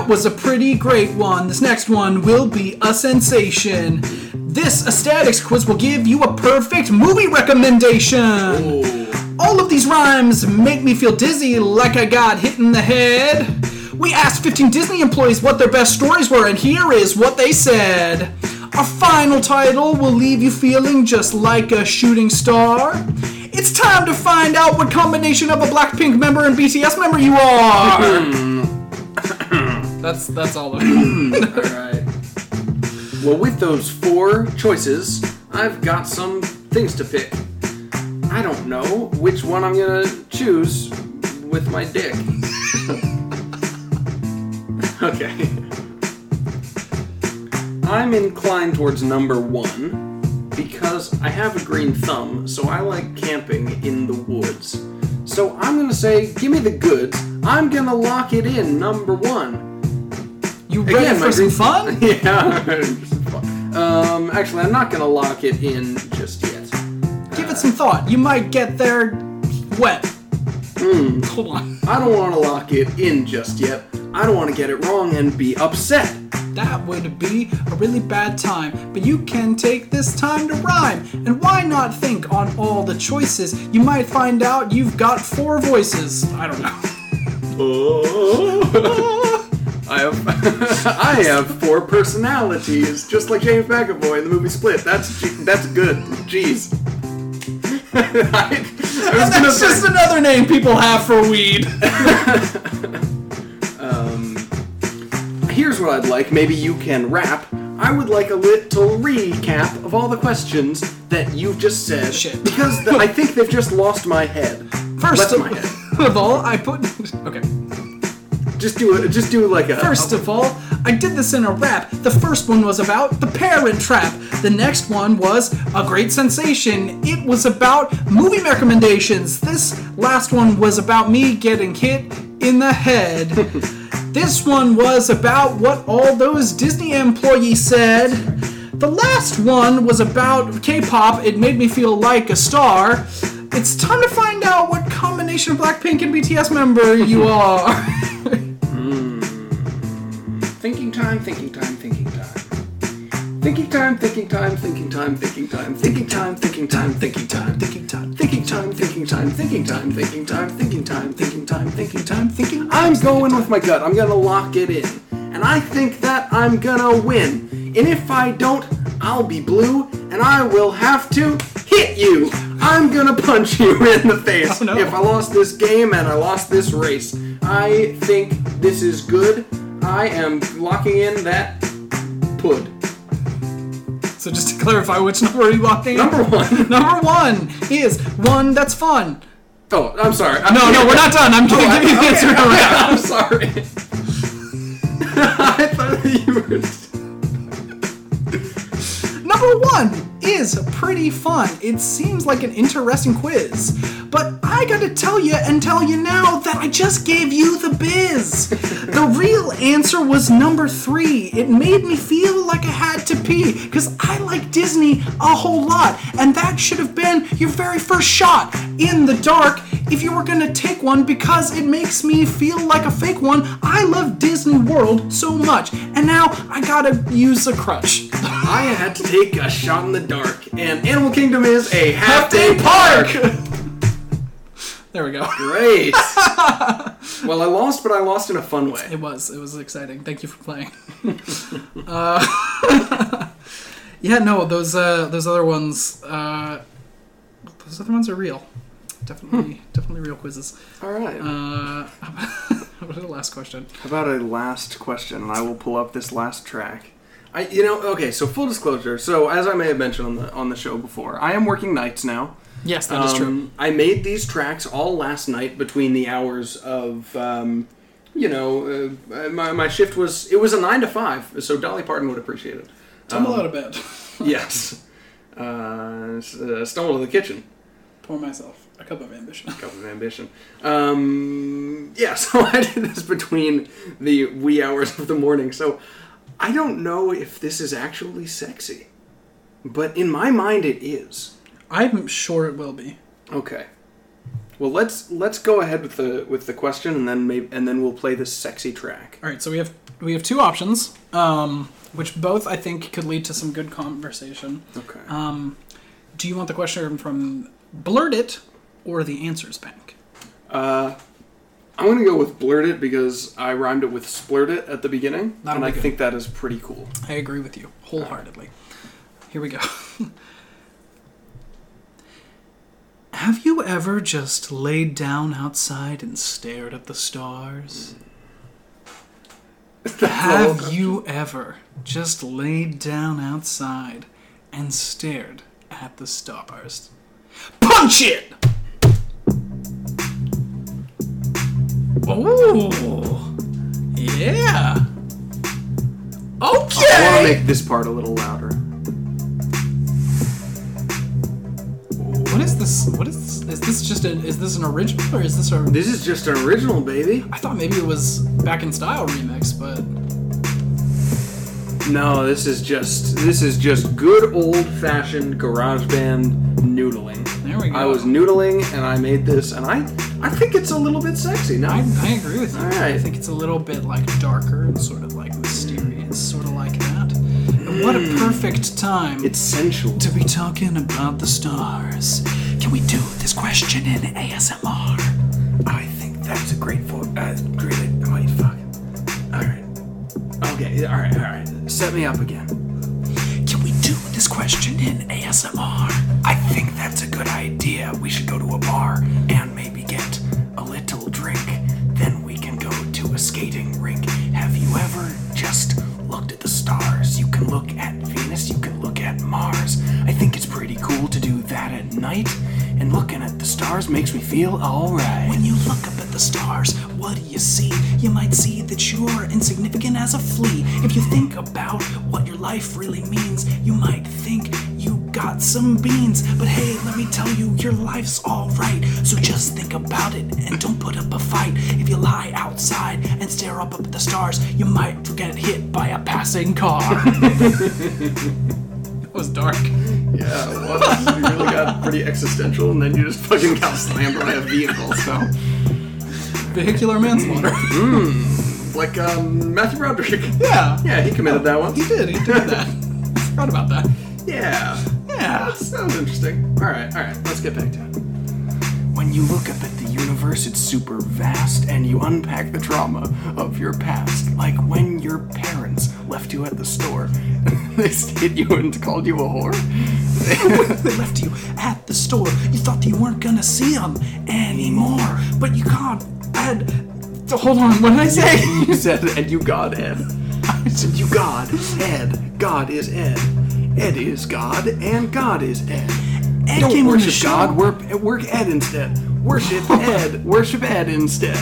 That was a pretty great one. This next one will be a sensation. This Aesthetics quiz will give you a perfect movie recommendation. All of these rhymes make me feel dizzy like I got hit in the head. We asked 15 Disney employees what their best stories were, and here is what they said. Our final title will leave you feeling just like a shooting star. It's time to find out what combination of a Blackpink member and BTS member you are. Hmm. That's that's all. All right. Well, with those four choices, I've got some things to pick. I don't know which one I'm gonna choose with my dick. okay. I'm inclined towards number one because I have a green thumb, so I like camping in the woods. So I'm gonna say, give me the goods. I'm gonna lock it in number one. You ready Again, for some green- fun? yeah. um, actually, I'm not gonna lock it in just yet. Give it some thought. You might get there wet. Hmm. Hold on. I don't want to lock it in just yet. I don't want to get it wrong and be upset. That would be a really bad time, but you can take this time to rhyme. And why not think on all the choices? You might find out you've got four voices. I don't know. I have I have four personalities, just like James McAvoy in the movie Split. That's that's good. Jeez. I, I was gonna That's say, just another name people have for weed. um, here's what I'd like. Maybe you can rap. I would like a little recap of all the questions that you've just said. Shit. Because the, I think they've just lost my head. First Left of, my head. of all, I put. Okay. Just do it. Just do like a. First of all, I did this in a rap. The first one was about the Parent Trap. The next one was a great sensation. It was about movie recommendations. This last one was about me getting hit in the head. this one was about what all those Disney employees said. The last one was about K-pop. It made me feel like a star. It's time to find out what combination of Blackpink and BTS member you are. Thinking time, thinking time, thinking time. Thinking time, thinking time, thinking time, thinking time, thinking time, thinking time, thinking time, thinking time, thinking time, thinking time, thinking time, thinking time, thinking time, thinking time, thinking time, thinking. I'm going with my gut. I'm gonna lock it in. And I think that I'm gonna win. And if I don't, I'll be blue and I will have to hit you. I'm gonna punch you in the face Oh, no. if I lost this game and I lost this race. I think this is good. I am locking in that pud. So just to clarify, which number are you locking? in? Number one. Number one is one that's fun. Oh, I'm sorry. I'm No, no, we're not done. I'm gonna Oh, give you the answer okay, to okay, rap. I'm sorry. I thought that you were. Number one is pretty fun. It seems like an interesting quiz. But I gotta tell you and tell you now that I just gave you the biz. the real answer was number three. It made me feel like I had to pee because I like Disney a whole lot. And that should have been your very first shot in the dark if you were gonna take one because it makes me feel like a fake one. I love Disney World so much. And now I gotta use a crutch. I had to take a shot in the dark, and Animal Kingdom is a half Day park. There we go. Great. well, I lost, but I lost in a fun way. It was. It was exciting. Thank you for playing. uh, yeah, no, those uh, those other ones, uh, those other ones are real. Definitely, definitely real quizzes. All right. Uh, what was the last question? How about a last question, and I will pull up this last track. I, you know, okay. So full disclosure. So as I may have mentioned on the on the show before, I am working nights now. Yes, that is true. Um, I made these tracks all last night between the hours of, um, you know, uh, my, my shift was it was a nine to five, so Dolly Parton would appreciate it. Tumble out of bed. Yes. Uh, uh, stumble to the kitchen. Pour myself a cup of ambition. A cup of ambition. Um, yeah, so I did this between the wee hours of the morning. So I don't know if this is actually sexy, but in my mind it is. I'm sure it will be. Okay. Well, let's let's go ahead with the with the question, and then maybe and then we'll play this sexy track. All right, so we have we have two options, um, which both I think could lead to some good conversation. Okay. Um, do you want the question from Blurt It or the Answers Bank? Uh, I'm gonna go with blurt it because I rhymed it with splurt it at the beginning, That'll and be I good. think that is pretty cool. I agree with you wholeheartedly. Here we go. Have you ever just laid down outside and stared at the stars? Have you ever just laid down outside and stared at the stars? Punch it! Oh, yeah. Okay. I want to make this part a little louder. What is this? What is this? Is this just a? Is this an original or is this a? This is just an original, baby. I thought maybe it was back in style remix, but No, this is just this is just good old fashioned GarageBand noodling. there we go. I was noodling and I made this, and I I think it's a little bit sexy. No, I, I agree with you. All right. I think it's a little bit like darker and sort of like mysterious, sort of like that. And what a perfect time it's sensual. to be talking about the stars. Can we do this question in ASMR? I think that's a great for uh, great. Wait, fuck. All right. Okay, all right, all right. Set me up again. Can we do this question in ASMR? I think that's a good idea. We should go to a bar and maybe a skating rink. Have you ever just looked at the stars? You can look at Venus, you can look at Mars. I think it's pretty cool to do that at night. And looking at the stars makes me feel alright. When you look up at the stars, what do you see? You might see that you're insignificant as a flea. If you think about what your life really means, you might think got some beans. But hey, let me tell you, your life's alright. So just think about it and don't put up a fight. If you lie outside and stare up at the stars, you might get hit by a passing car. that was dark. Yeah, it was. you really got pretty existential, and then you just fucking got slammed by a vehicle. So, Vehicular manslaughter. like um, Matthew Broderick. yeah. Yeah, he committed that one. He did. He did that. I forgot about that. Yeah, Yeah. sounds interesting. All right, all right. Let's get back to it. When you look up at the universe, it's super vast, and you unpack the trauma of your past. Like when your parents left you at the store, they hit you and called you a whore. they left you at the store. You thought you weren't gonna see them anymore, but you can't. Ed, hold on. What did I say? you said, and you got Ed. I said, you God Ed. God is Ed. Ed is God, and God is Ed. Ed Don't came on the worship show. God, work, work Ed instead. Worship Ed. Worship Ed instead.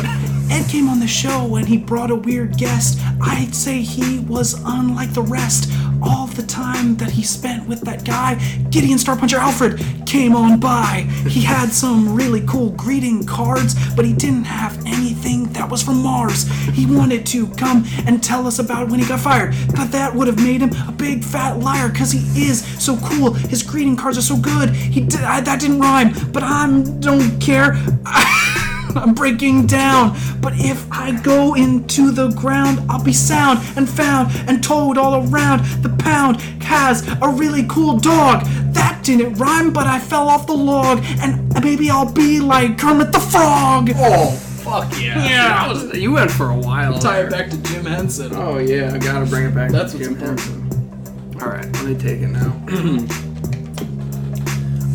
Ed came on the show and he brought a weird guest. I'd say he was unlike the rest. All the time that he spent with that guy, Gideon Star Puncher Alfred came on by. He had some really cool greeting cards, but he didn't have anything that was from Mars. He wanted to come and tell us about when he got fired, but that would have made him a big fat liar because he is so cool. His greeting cards are so good. He did, I, that didn't rhyme, but I don't care. I'm breaking down. But if I go into the ground, I'll be sound and found and told all around. The pound has a really cool dog. That didn't rhyme, but I fell off the log. And maybe I'll be like Kermit the Frog. Oh, fuck yeah. Yeah. That was- you went for a while. Tie there. it back to Jim Henson. Oh yeah, I gotta bring it back. That's to what's Jim important. Henson. All right, let me take it now.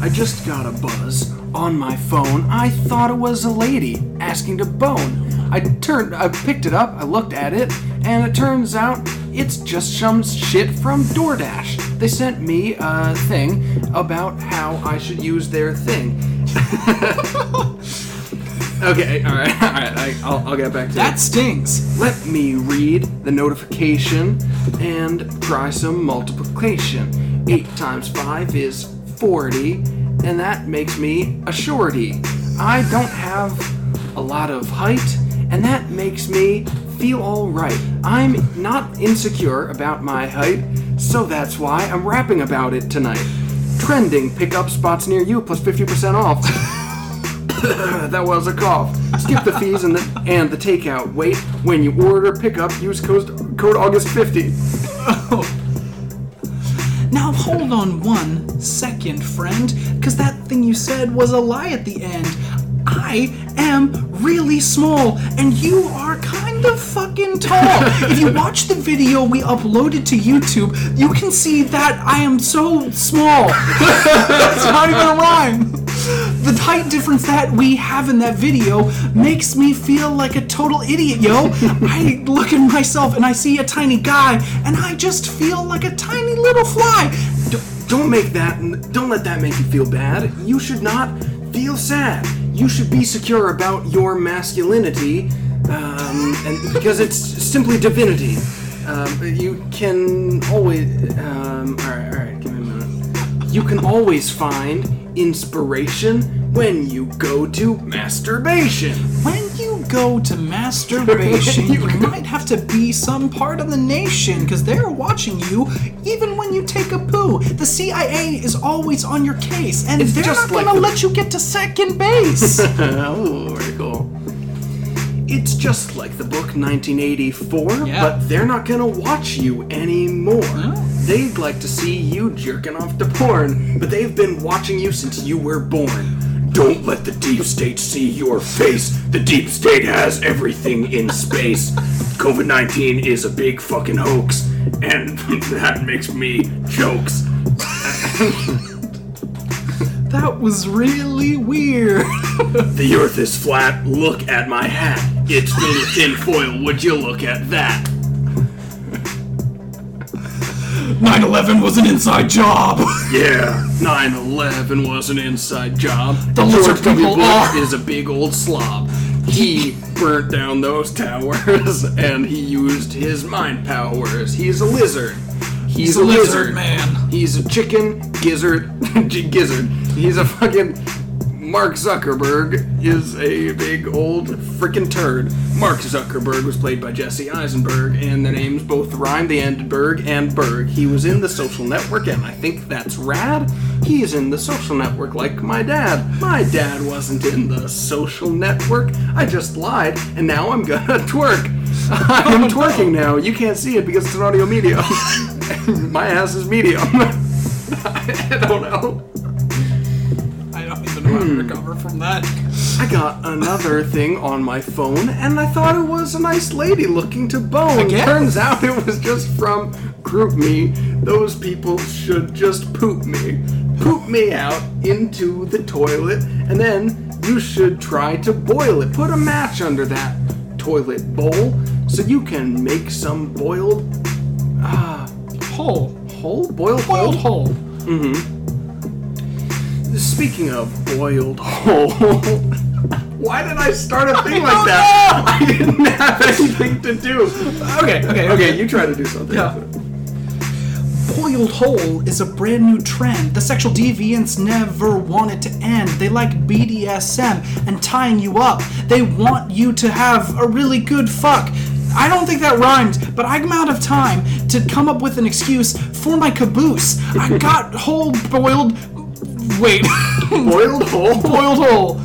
I just got a buzz on my phone. I thought it was a lady asking to bone. I turned, I picked it up, I looked at it, and it turns out it's just some shit from DoorDash. They sent me a thing about how I should use their thing. okay, all right, all right. I, I'll, I'll get back to it. That stings. Let me read the notification and try some multiplication. 8 times 5 is 40, and that makes me a shorty. I don't have a lot of height, and that makes me feel alright. I'm not insecure about my height, so that's why I'm rapping about it tonight. Trending pickup spots near you plus 50% off. that was a cough. Skip the fees and the and the takeout. Wait, when you order pickup, use code code August 50. Now hold on one second, friend, because that thing you said was a lie at the end. I am really small, and you are kind of fucking tall. if you watch the video we uploaded to YouTube, you can see that I am so small. It's not even a rhyme. The height difference that we have in that video makes me feel like a total idiot, yo. I look at myself and I see a tiny guy, and I just feel like a tiny little fly. D- don't make that. Don't let that make you feel bad. You should not feel sad. You should be secure about your masculinity, um, and because it's simply divinity. Um, you can always. Um, all right, all right. Give me a minute. You can always find inspiration when you go to masturbation. When you go to masturbation, you might have to be some part of the nation because they're watching you even when you take a poo. The CIA is always on your case, and It's they're just not like gonna the- let you get to second base. oh. It's just like the book 1984, Yeah. but they're not gonna watch you anymore. They'd like to see you jerking off to porn, but they've been watching you since you were born. Don't let the deep state see your face. The deep state has everything in space. COVID 19 is a big fucking hoax, and that makes me jokes. That was really weird. The earth is flat, look at my hat. It's filled with tin foil, would you look at that? 9/11 was an inside job. Yeah, 9 11 was an inside job. The George lizard W. people Bush are- is a big old slob. He burnt down those towers and he used his mind powers. He's a lizard. He's, a a, lizard lizard man. He's a chicken gizzard. Gizzard. He's a fucking. Mark Zuckerberg is a big old freaking turd. Mark Zuckerberg was played by Jesse Eisenberg, and the names both rhyme the end Berg and Berg. He was in the social network, and I think that's rad. He's in the social network like my dad. My dad wasn't in the social network. I just lied, and now I'm gonna twerk. I'm oh, twerking now. You can't see it because it's an audio medium. my ass is medium. I don't know. I don't even know how to recover from that. I got another thing on my phone, and I thought it was a nice lady looking to bone. Turns out it was just from GroupMe. Those people should just poop me. Poop me out into the toilet, and then you should try to boil it. Put a match under that toilet bowl so you can make some boiled ah, Hole. whole boiled Boiled whole. hole. Speaking of boiled whole, why did I start a thing like that? I didn't have anything to do. Okay, okay, Okay, you try to do something. Yeah. Boiled hole is a brand new trend. The sexual deviants never want it to end. They like BDSM and tying you up. They want you to have a really good fuck. I don't think that rhymed, but I'm out of time to come up with an excuse for my caboose. I got whole boiled. Wait. Boiled whole? boiled hole.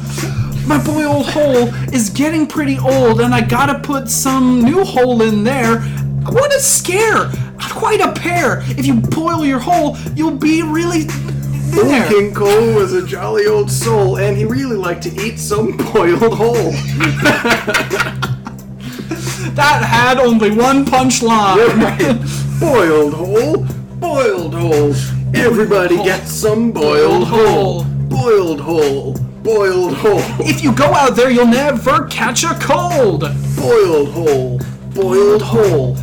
My boiled hole is getting pretty old, and I gotta put some new hole in there. What a scare! Quite a pair. If you boil your hole, you'll be really there. King Cole was a jolly old soul, and he really liked to eat some boiled hole. That had only one punchline. boiled hole, boiled whole. Everybody gets some boiled hole. Boiled hole. boiled hole. If you go out there, you'll never catch a cold. Boiled hole. boiled hole.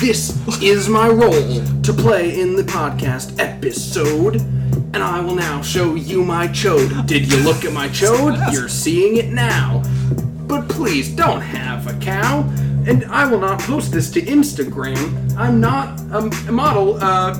This is my role to play in the podcast episode, and I will now show you my chode. Did you look at my chode? You're seeing it now. But please don't have a cow, and I will not post this to Instagram. I'm not a, a model, uh,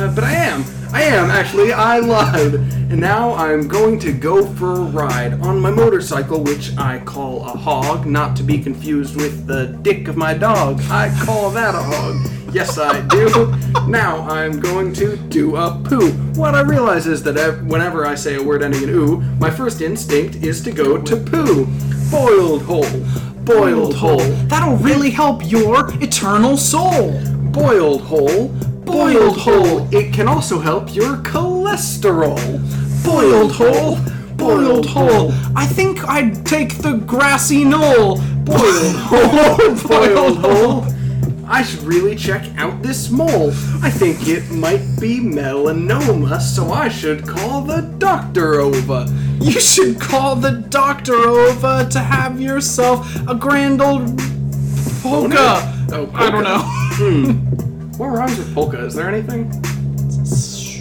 uh, but I am. I am, actually. I lied. And now I'm going to go for a ride on my motorcycle, which I call a hog, not to be confused with the dick of my dog. I call that a hog. Yes, I do. now I'm going to do a poo. What I realize is that ev- whenever I say a word ending in oo, my first instinct is to go to poo. Boiled whole. Boiled whole. That'll really help your eternal soul. Boiled whole. Boiled whole. It can also help your cholesterol. Boiled hole, boiled hole. I think I'd take the grassy knoll. Boiled hole. Boiled hole. I should really check out this mole. I think it might be melanoma, so I should call the doctor over. You should call the doctor over to have yourself a grand old polka. Oh, I don't know. What rhymes with polka? Is there anything?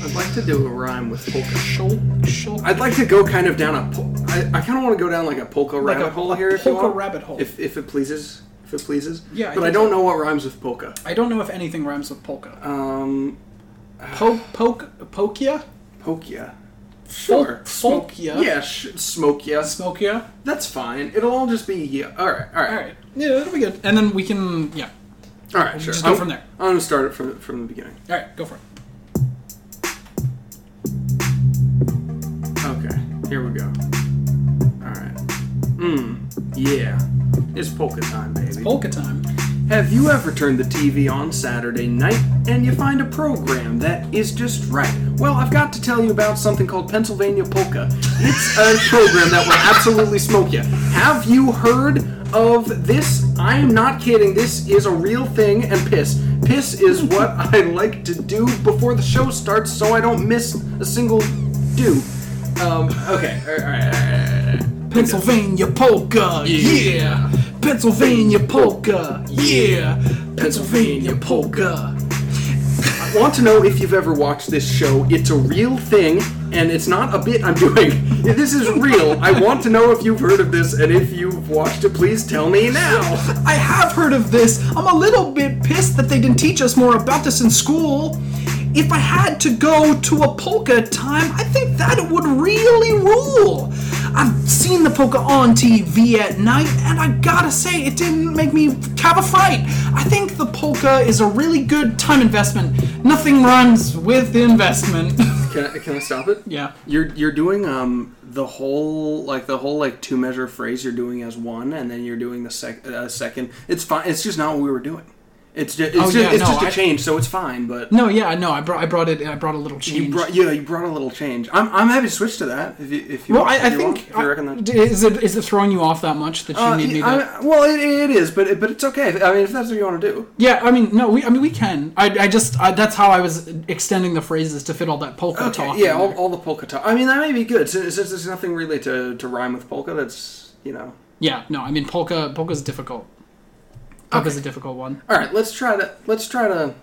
I'd like to do a rhyme with polka. Shul, shul. I'd like to go kind of down a. Pol- I, I kind of want to go down like a polka rabbit a- hole a here. if you polka want. rabbit hole. If, if it pleases. If it pleases. Yeah, I But I, think don't so. know what rhymes with polka. I don't know if anything rhymes with polka. Um, Po, poke, pokia? Pokia. Sure. Folk- Smoke- folkia? Yeah, sh- smoke ya. Smokia? That's fine. It'll all just be yeah. All right. All right. All right. Yeah, that'll be good. And then we can, yeah. All right. Sure. Just go I'm- from there. I'm gonna start it from from the beginning. All right, go for it. Okay. Here we go. All right. Mmm. Yeah. It's polka time, baby. Polka time. Have you ever turned the TV on Saturday night and you find a program that is just right? Well, I've got to tell you about something called Pennsylvania Polka. It's a program that will absolutely smoke you. Have you heard of this? I'm not kidding. This is a real thing and piss. Piss is what I like to do before the show starts so I don't miss a single do. Um, okay. Pennsylvania polka, yeah. Pennsylvania polka, yeah. Pennsylvania polka. Want to know if you've ever watched this show. It's a real thing, and it's not a bit I'm doing. This is real. I want to know if you've heard of this, and if you've watched it, please tell me now. I have heard of this. I'm a little bit pissed that they didn't teach us more about this in school. If I had to go to a polka time, I think that would really rule. I've seen the polka on TV at night, and I gotta say, it didn't make me have a fright. I think the polka is a really good time investment. Nothing runs with investment. Can I, can I stop it? yeah. You're you're doing um the whole like the whole like two measure phrase you're doing as one, and then you're doing the sec- uh, second. It's fine. It's just not what we were doing. It's just it's, Oh, just, yeah, it's no, just a I- change, so it's fine. But No, yeah, no, I brought, I brought it, I brought a little change. you brought yeah you brought a little change. I'm, I'm happy to switch to that if you if you well, want, I, I want, think if you reckon that. is it is it throwing you off that much that you Uh, need me to? Well, it, it is, but it, but it's okay. I mean, if that's what you want to do. Yeah, I mean, no, we, I mean, we can. I, I just, I, that's how I was extending the phrases to fit all that polka Okay, talk. yeah, all, all the polka talk. I mean, that may be good since, since there's nothing really to, to rhyme with polka. That's you know. yeah, no, I mean, polka, polka's difficult. Polka's a difficult one. All right, let's try to let's try to.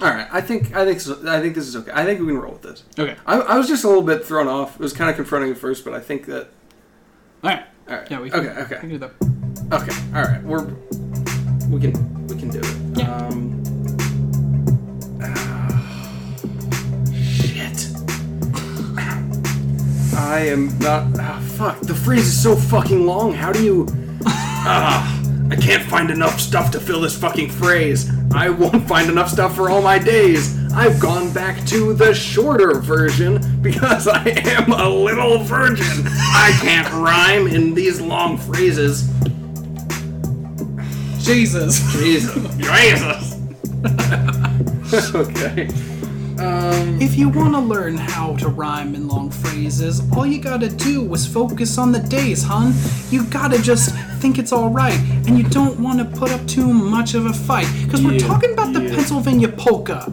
All right, I think I think I think this is okay. I think we can roll with this. Okay, I, I was just a little bit thrown off. It was kind of confronting at first, but I think that all right. all right. Yeah, we can. okay, We can okay, do that. okay. All right, we're we can we can do it. Yeah. Um, shit. I am not. ah, fuck. The phrase is so fucking long. How do you? Ah, I can't find enough stuff to fill this fucking phrase. I won't find enough stuff for all my days. I've gone back to the shorter version because I am a little virgin. I can't rhyme in these long phrases. Jesus. Jesus. Jesus. okay. Um, If you want to learn how to rhyme in long phrases, all you gotta do is focus on the days, hun. You gotta just think it's alright, and you don't want to put up too much of a fight. Because we're talking about the yeah. Pennsylvania polka.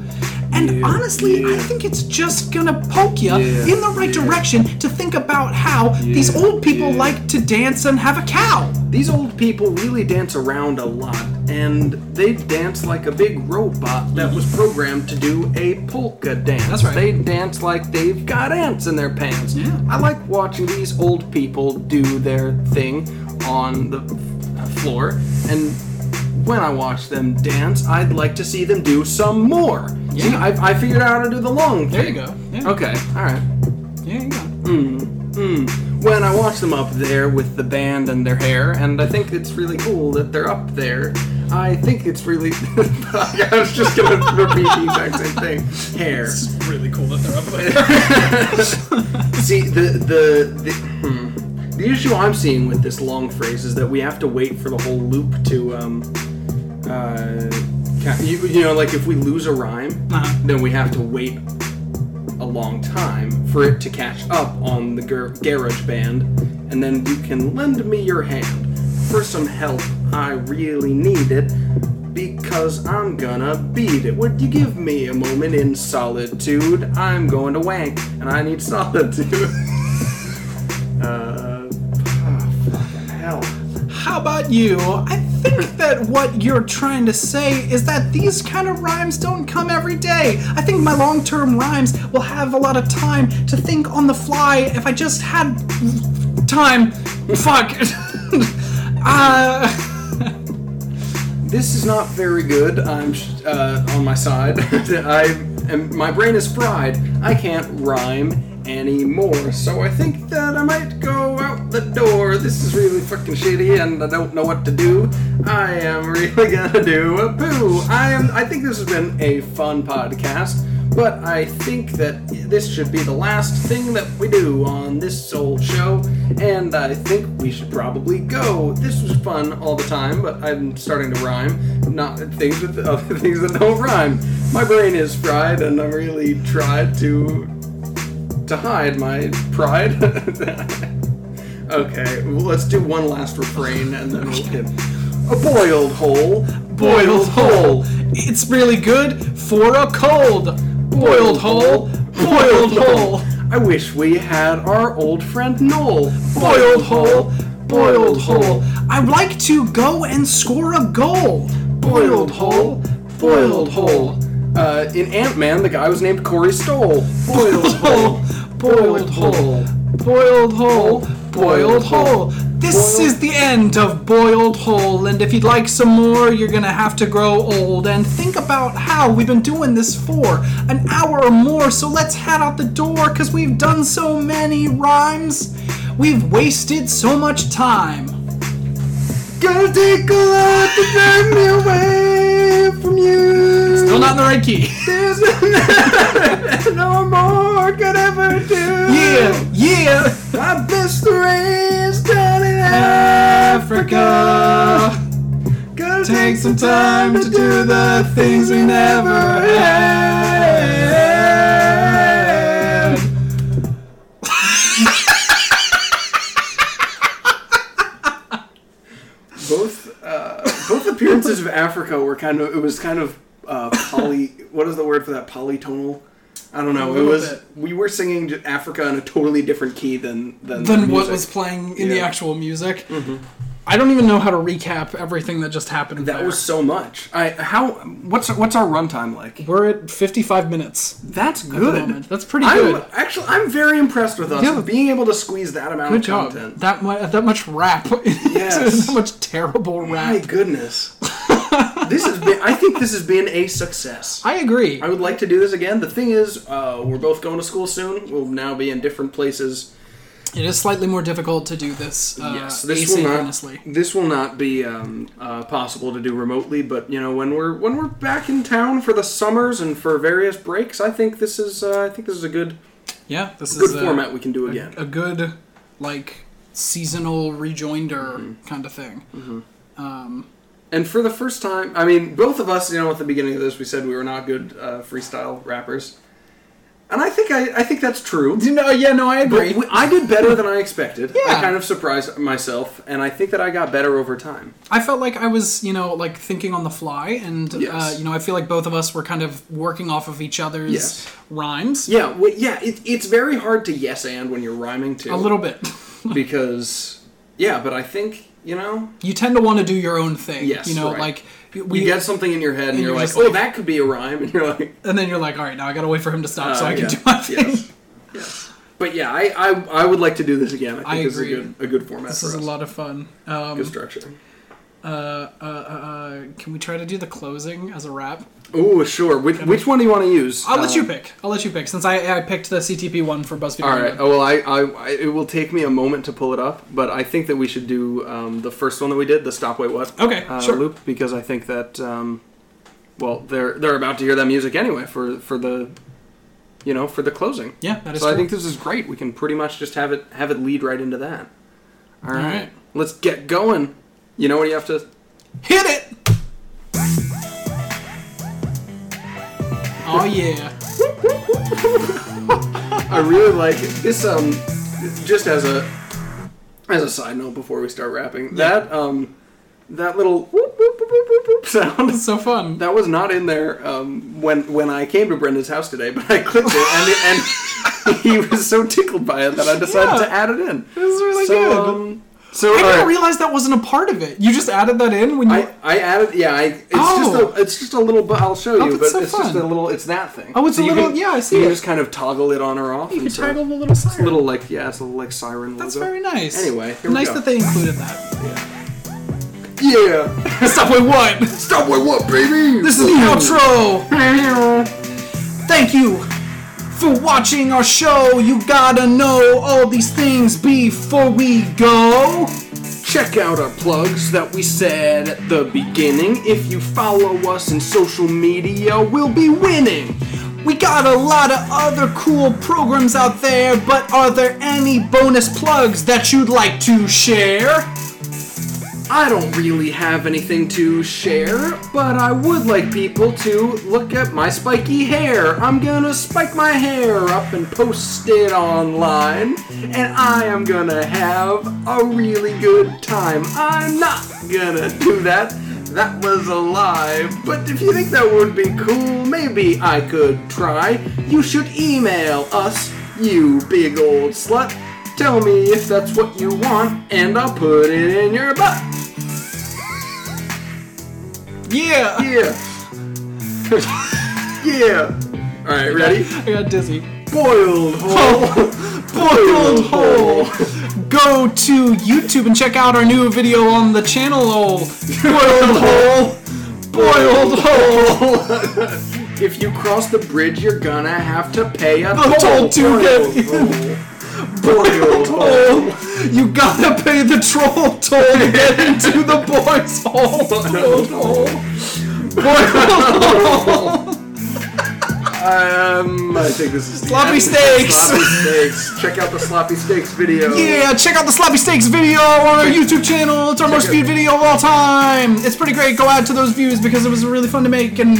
And Yeah, honestly, I think it's just gonna poke you Yeah, in the right yeah. direction to think about how these old people yeah. like to dance and have a cow. These old people really dance around a lot, and they dance like a big robot that was programmed to do a polka dance. That's right. They dance like they've got ants in their pants. Yeah. I like watching these old people do their thing on the floor, and when I watch them dance, I'd like to see them do some more. See, Yeah. I, I figured out how to do the long Thing. There you go. Yeah. Okay, alright. There you go. when I watch them up there with the band and their hair, and I think it's really cool that they're up there. I think it's really. I was just gonna repeat the exact same thing. Hair. It's really cool that they're up there. See the the the. Hmm. The issue I'm seeing with this long phrase is that we have to wait for the whole loop to um uh ca- you, you know like if we lose a rhyme Uh-huh. then we have to wait a long time for it to catch up on the gar- GarageBand and then you can lend me your hand for some help I really need it because I'm gonna beat it. Would you give me a moment in solitude? I'm going to wank and I need solitude. You? I think that what you're trying to say is that these kind of rhymes don't come every day. I think my long term rhymes will have a lot of time to think on the fly if I just had time. Fuck. uh. This is not very good. I'm uh, on my side. I am, my brain is fried. I can't rhyme anymore. So I think that I might go out the door. This is really fucking shitty, and I don't know what to do. I am really gonna do a poo. I am. I think this has been a fun podcast. but I think that this should be the last thing that we do on this old show, and I think we should probably go. This was fun all the time, but I'm starting to rhyme. Not things with other things that don't rhyme. My brain is fried, and I'm really tried to to hide my pride. okay, well, let's do one last refrain, and then we'll get a boiled hole. Boiled hole. It's really good for a cold. Boiled hole. Boiled hole. I wish we had our old friend Noel. Boiled hole. Boiled hole. I'd like to go and score a goal. Boiled hole. Boiled hole. Uh, in Ant Man, the guy was named Corey Stoll. Boiled hole. Boiled hole. Boiled hole. Boiled hole. This is the end of Boiled Hole, and if you'd like some more, you're gonna have to grow old. And think about how we've been doing this for an hour or more, so let's head out the door, cause we've done so many rhymes. We've wasted so much time. Gonna take a lot to drag me away from you. Still not in the right key. There's no more could ever do. Yeah, yeah. I miss the rains down in Africa. Africa. Gonna Take some time to do the things we never had. Both of Africa were kind of it was kind of uh, poly. what is the word for that? Polytonal. I don't know. It was bit. we were singing Africa in a totally different key than than, Than what was playing in the actual music. I don't even know how to recap everything that just happened. That there. was so much. I how what's what's our runtime like? We're at 55 minutes. That's good. That's pretty I'm good. actually I'm very impressed with us Yeah. being able to squeeze that amount Good of job. content. That much, that much rap. Yes. that much terrible rap. My goodness. this has been I think this has been a success. I agree. I would like to do this again. The thing is, uh, we're both going to school soon. We'll now be in different places. It is slightly more difficult to do this, uh, yes, this will not. This will not be um, uh, possible to do remotely. But you know, when we're when we're back in town for the summers and for various breaks, I think this is uh, I think this is a good Yeah, this good is a, format we can do again. a good like seasonal rejoinder Mm-hmm. kind of thing. Um, And for the first time, I mean, both of us, you know, at the beginning of this, we said we were not good uh, freestyle rappers, and I think I, I think that's true. no, yeah, no, I agree. we- I did better than I expected. Yeah. I kind of surprised myself, and I think that I got better over time. I felt like I was, you know, like thinking on the fly, and uh, you know, I feel like both of us were kind of working off of each other's Yes. rhymes. Yeah, well, yeah. It, it's very hard to yes and when you're rhyming too. A little bit. because yeah, but I think you know you tend to want to do your own thing. Yes, You know, right. like we you get something in your head and, and you're, you're like, oh, like- that could be a rhyme, and you're like, and then you're like, all right, now I gotta wait for him to stop so uh, I can do my thing. Yes. Yes. But yeah, I, I I would like to do this again. I think I this agree. is a good a good format This is a lot of fun. Um, good structure. Uh, uh, uh, uh, can we try to do the closing as a wrap? Ooh, sure. Which, which one do you want to use? I'll let you pick. I'll let you pick since I, I picked the CTP one for BuzzFeed. All right. Oh well, I, I, I it will take me a moment to pull it up, but I think that we should do um, the first one that we did, the stop wait what Okay, sure. loop, because I think that um, well they're they're about to hear that music anyway for for the you know for the closing. Yeah, that is so I think this is great. We can pretty much just have it have it lead right into that. All right. right. Let's get going. You know what you have to. Hit it! Oh yeah. I really like it. This um, just as a as a side note before we start rapping, that um, that little whoop, whoop, whoop, sound It's so fun. that was not in there um, when when I came to Brendan's house today, but I clicked it and it, and he was so tickled by it that I decided Yeah. to add it in. This is really so, good. Um, so I didn't alright. realize that wasn't a part of it. You just added that in when you. I, I added yeah I it's Oh. just a it's just a little bu- I'll show Oh, you that's but so it's just fun. a little it's that thing Oh, it's a little- can- yeah, I see you can it. just kind of toggle it on or off you can so- toggle the little siren. A little like yeah, it's a little like siren. That's logo. very nice. Anyway, nice that they included that. Yeah. Stop with what? Stop with what, baby? This is the outro. Thank you for watching our show. You gotta know all these things before we go. Check out our plugs that we said at the beginning. If you follow us in social media, we'll be winning. We got a lot of other cool programs out there, but are there any bonus plugs that you'd like to share? I don't really have anything to share, but I would like people to look at my spiky hair. I'm gonna spike my hair up and post it online, and I am gonna have a really good time. I'm not gonna do that. That was a lie, but if you think that would be cool, maybe I could try. You should email us, you big old slut. Tell me if that's what you want, and I'll put it in your butt. Yeah! Yeah. yeah. All right, ready? I got dizzy. Boiled whole. Boiled Hole! Go to YouTube and check out our new video on the channel. Oh, Boiled Hole! Boiled Hole! if you cross the bridge, you're gonna have to pay a The toll to get hole. Oh, you gotta pay the troll toll to get into the boys' hole. Boiled Hole! Boiled Hole! Um, I think this is the Sloppy steaks. Sloppy steaks. Check out the sloppy steaks video. Yeah, check out the Sloppy Steaks video on our YouTube channel. It's our most viewed video of all time. It's pretty great. Go add to those views because it was really fun to make and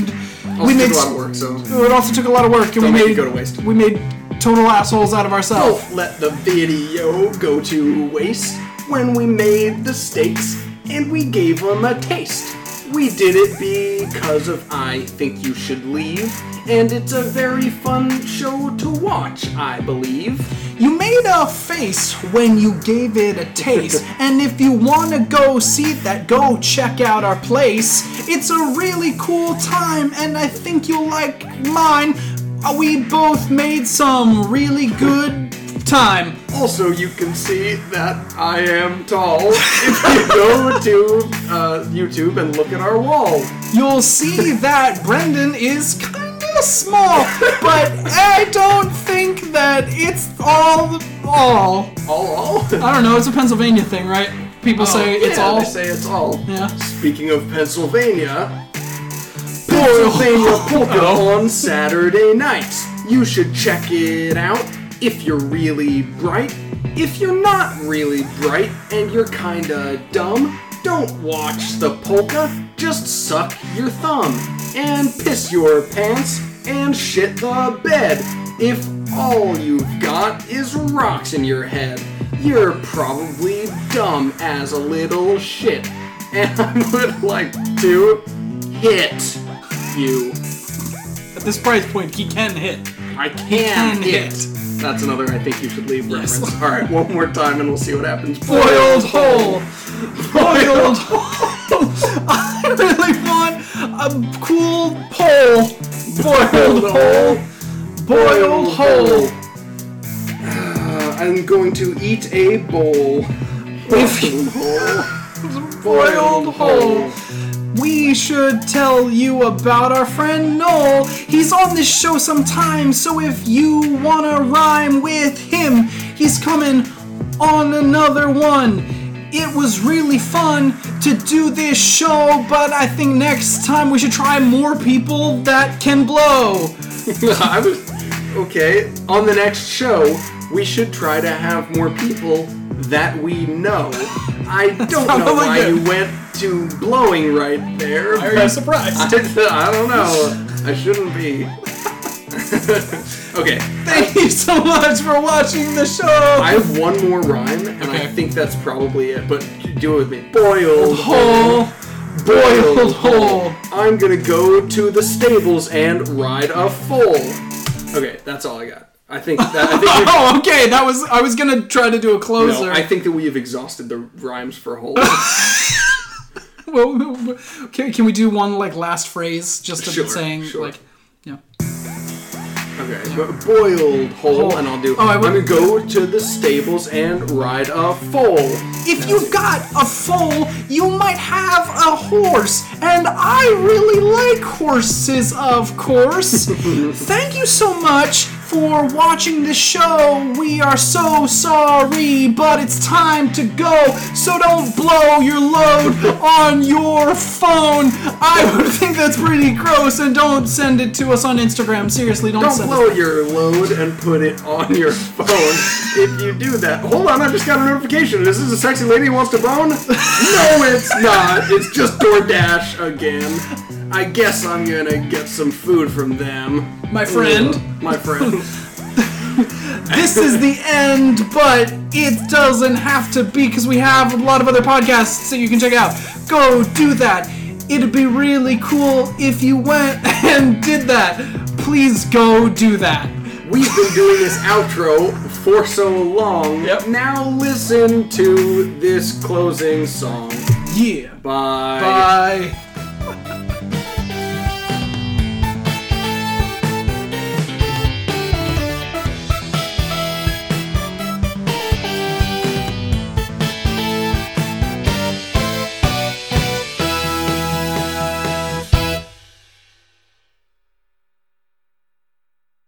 Also we took made a lot of work, so It also took a lot of work and Don't we make made it go to waste. We made total assholes out of ourselves. Don't let the video go to waste when we made the steaks and we gave them a taste. We did it because of I Think You Should Leave, and it's a very fun show to watch, I believe. You made a face when you gave it a taste, and if you want to go see that, go check out our place. It's a really cool time, and I think you'll like mine. Uh, We both made some really good time. Also, you can see that I am tall if you go to uh, YouTube and look at our wall. You'll see that Brendan is kinda small, but I don't think that it's all all. All, all? I don't know, it's a Pennsylvania thing, right? People say it's Oh, yeah, all. They say it's all. Yeah. Speaking of Pennsylvania, Pennsylvania Polka on Saturday nights. You should check it out if you're really bright. If you're not really bright and you're kinda dumb, don't watch the polka. Just suck your thumb and piss your pants and shit the bed. If all you've got is rocks in your head, you're probably dumb as a little shit. And I would like to hit you. At this price point, he can hit. I can, can hit. hit. That's another I think you should leave Yes. Alright, one more time and we'll see what happens. Boiled hole! Boiled hole! I really want a cool pole! Boiled hole! Boiled hole! Uh, I'm going to eat a bowl. If hole. boiled hole. We should tell you about our friend Noel. He's on this show sometimes, so if you wanna rhyme with him, he's coming on another one. It was really fun to do this show, but I think next time we should try more people that can blow. Okay. On the next show, we should try to have more people that we know. I don't know why you went to blowing right there. Why are you surprised? I, I don't know. I shouldn't be. okay, Thank you so much for watching the show. I have one more rhyme, and I think that's probably it. But do it with me. Boiled hole. Boiled hole. I'm gonna go to the stables and ride a foal. Okay, that's all I got. I think that I think Oh, okay. That was I was gonna try to do a closer. no, I think that we have exhausted the rhymes for whole. Well, can, can we do one like last phrase just Sure, saying sure. like, yeah. Okay, but boiled whole, and I'll do. Oh, I I'm gonna go to the stables and ride a foal. If you've got a foal, you might have a horse, and I really like horses, of course. Thank you so much for watching the show. We are so sorry, but it's time to go. So don't blow your load on your phone. I would think that's pretty gross, and don't send it to us on Instagram. Seriously, don't, Don't send blow us. your load and put it on your phone. if you do that, hold on, I just got a notification. Is this a sexy lady who wants to bone? no, it's not. It's just DoorDash again. I guess I'm gonna get some food from them. My friend. My friend. this is the end, but it doesn't have to be because we have a lot of other podcasts that you can check out. Go do that. It'd be really cool if you went and did that. Please go do that. We've been doing this outro for so long. Yep. Now listen to this closing song. Yeah. Bye. Bye.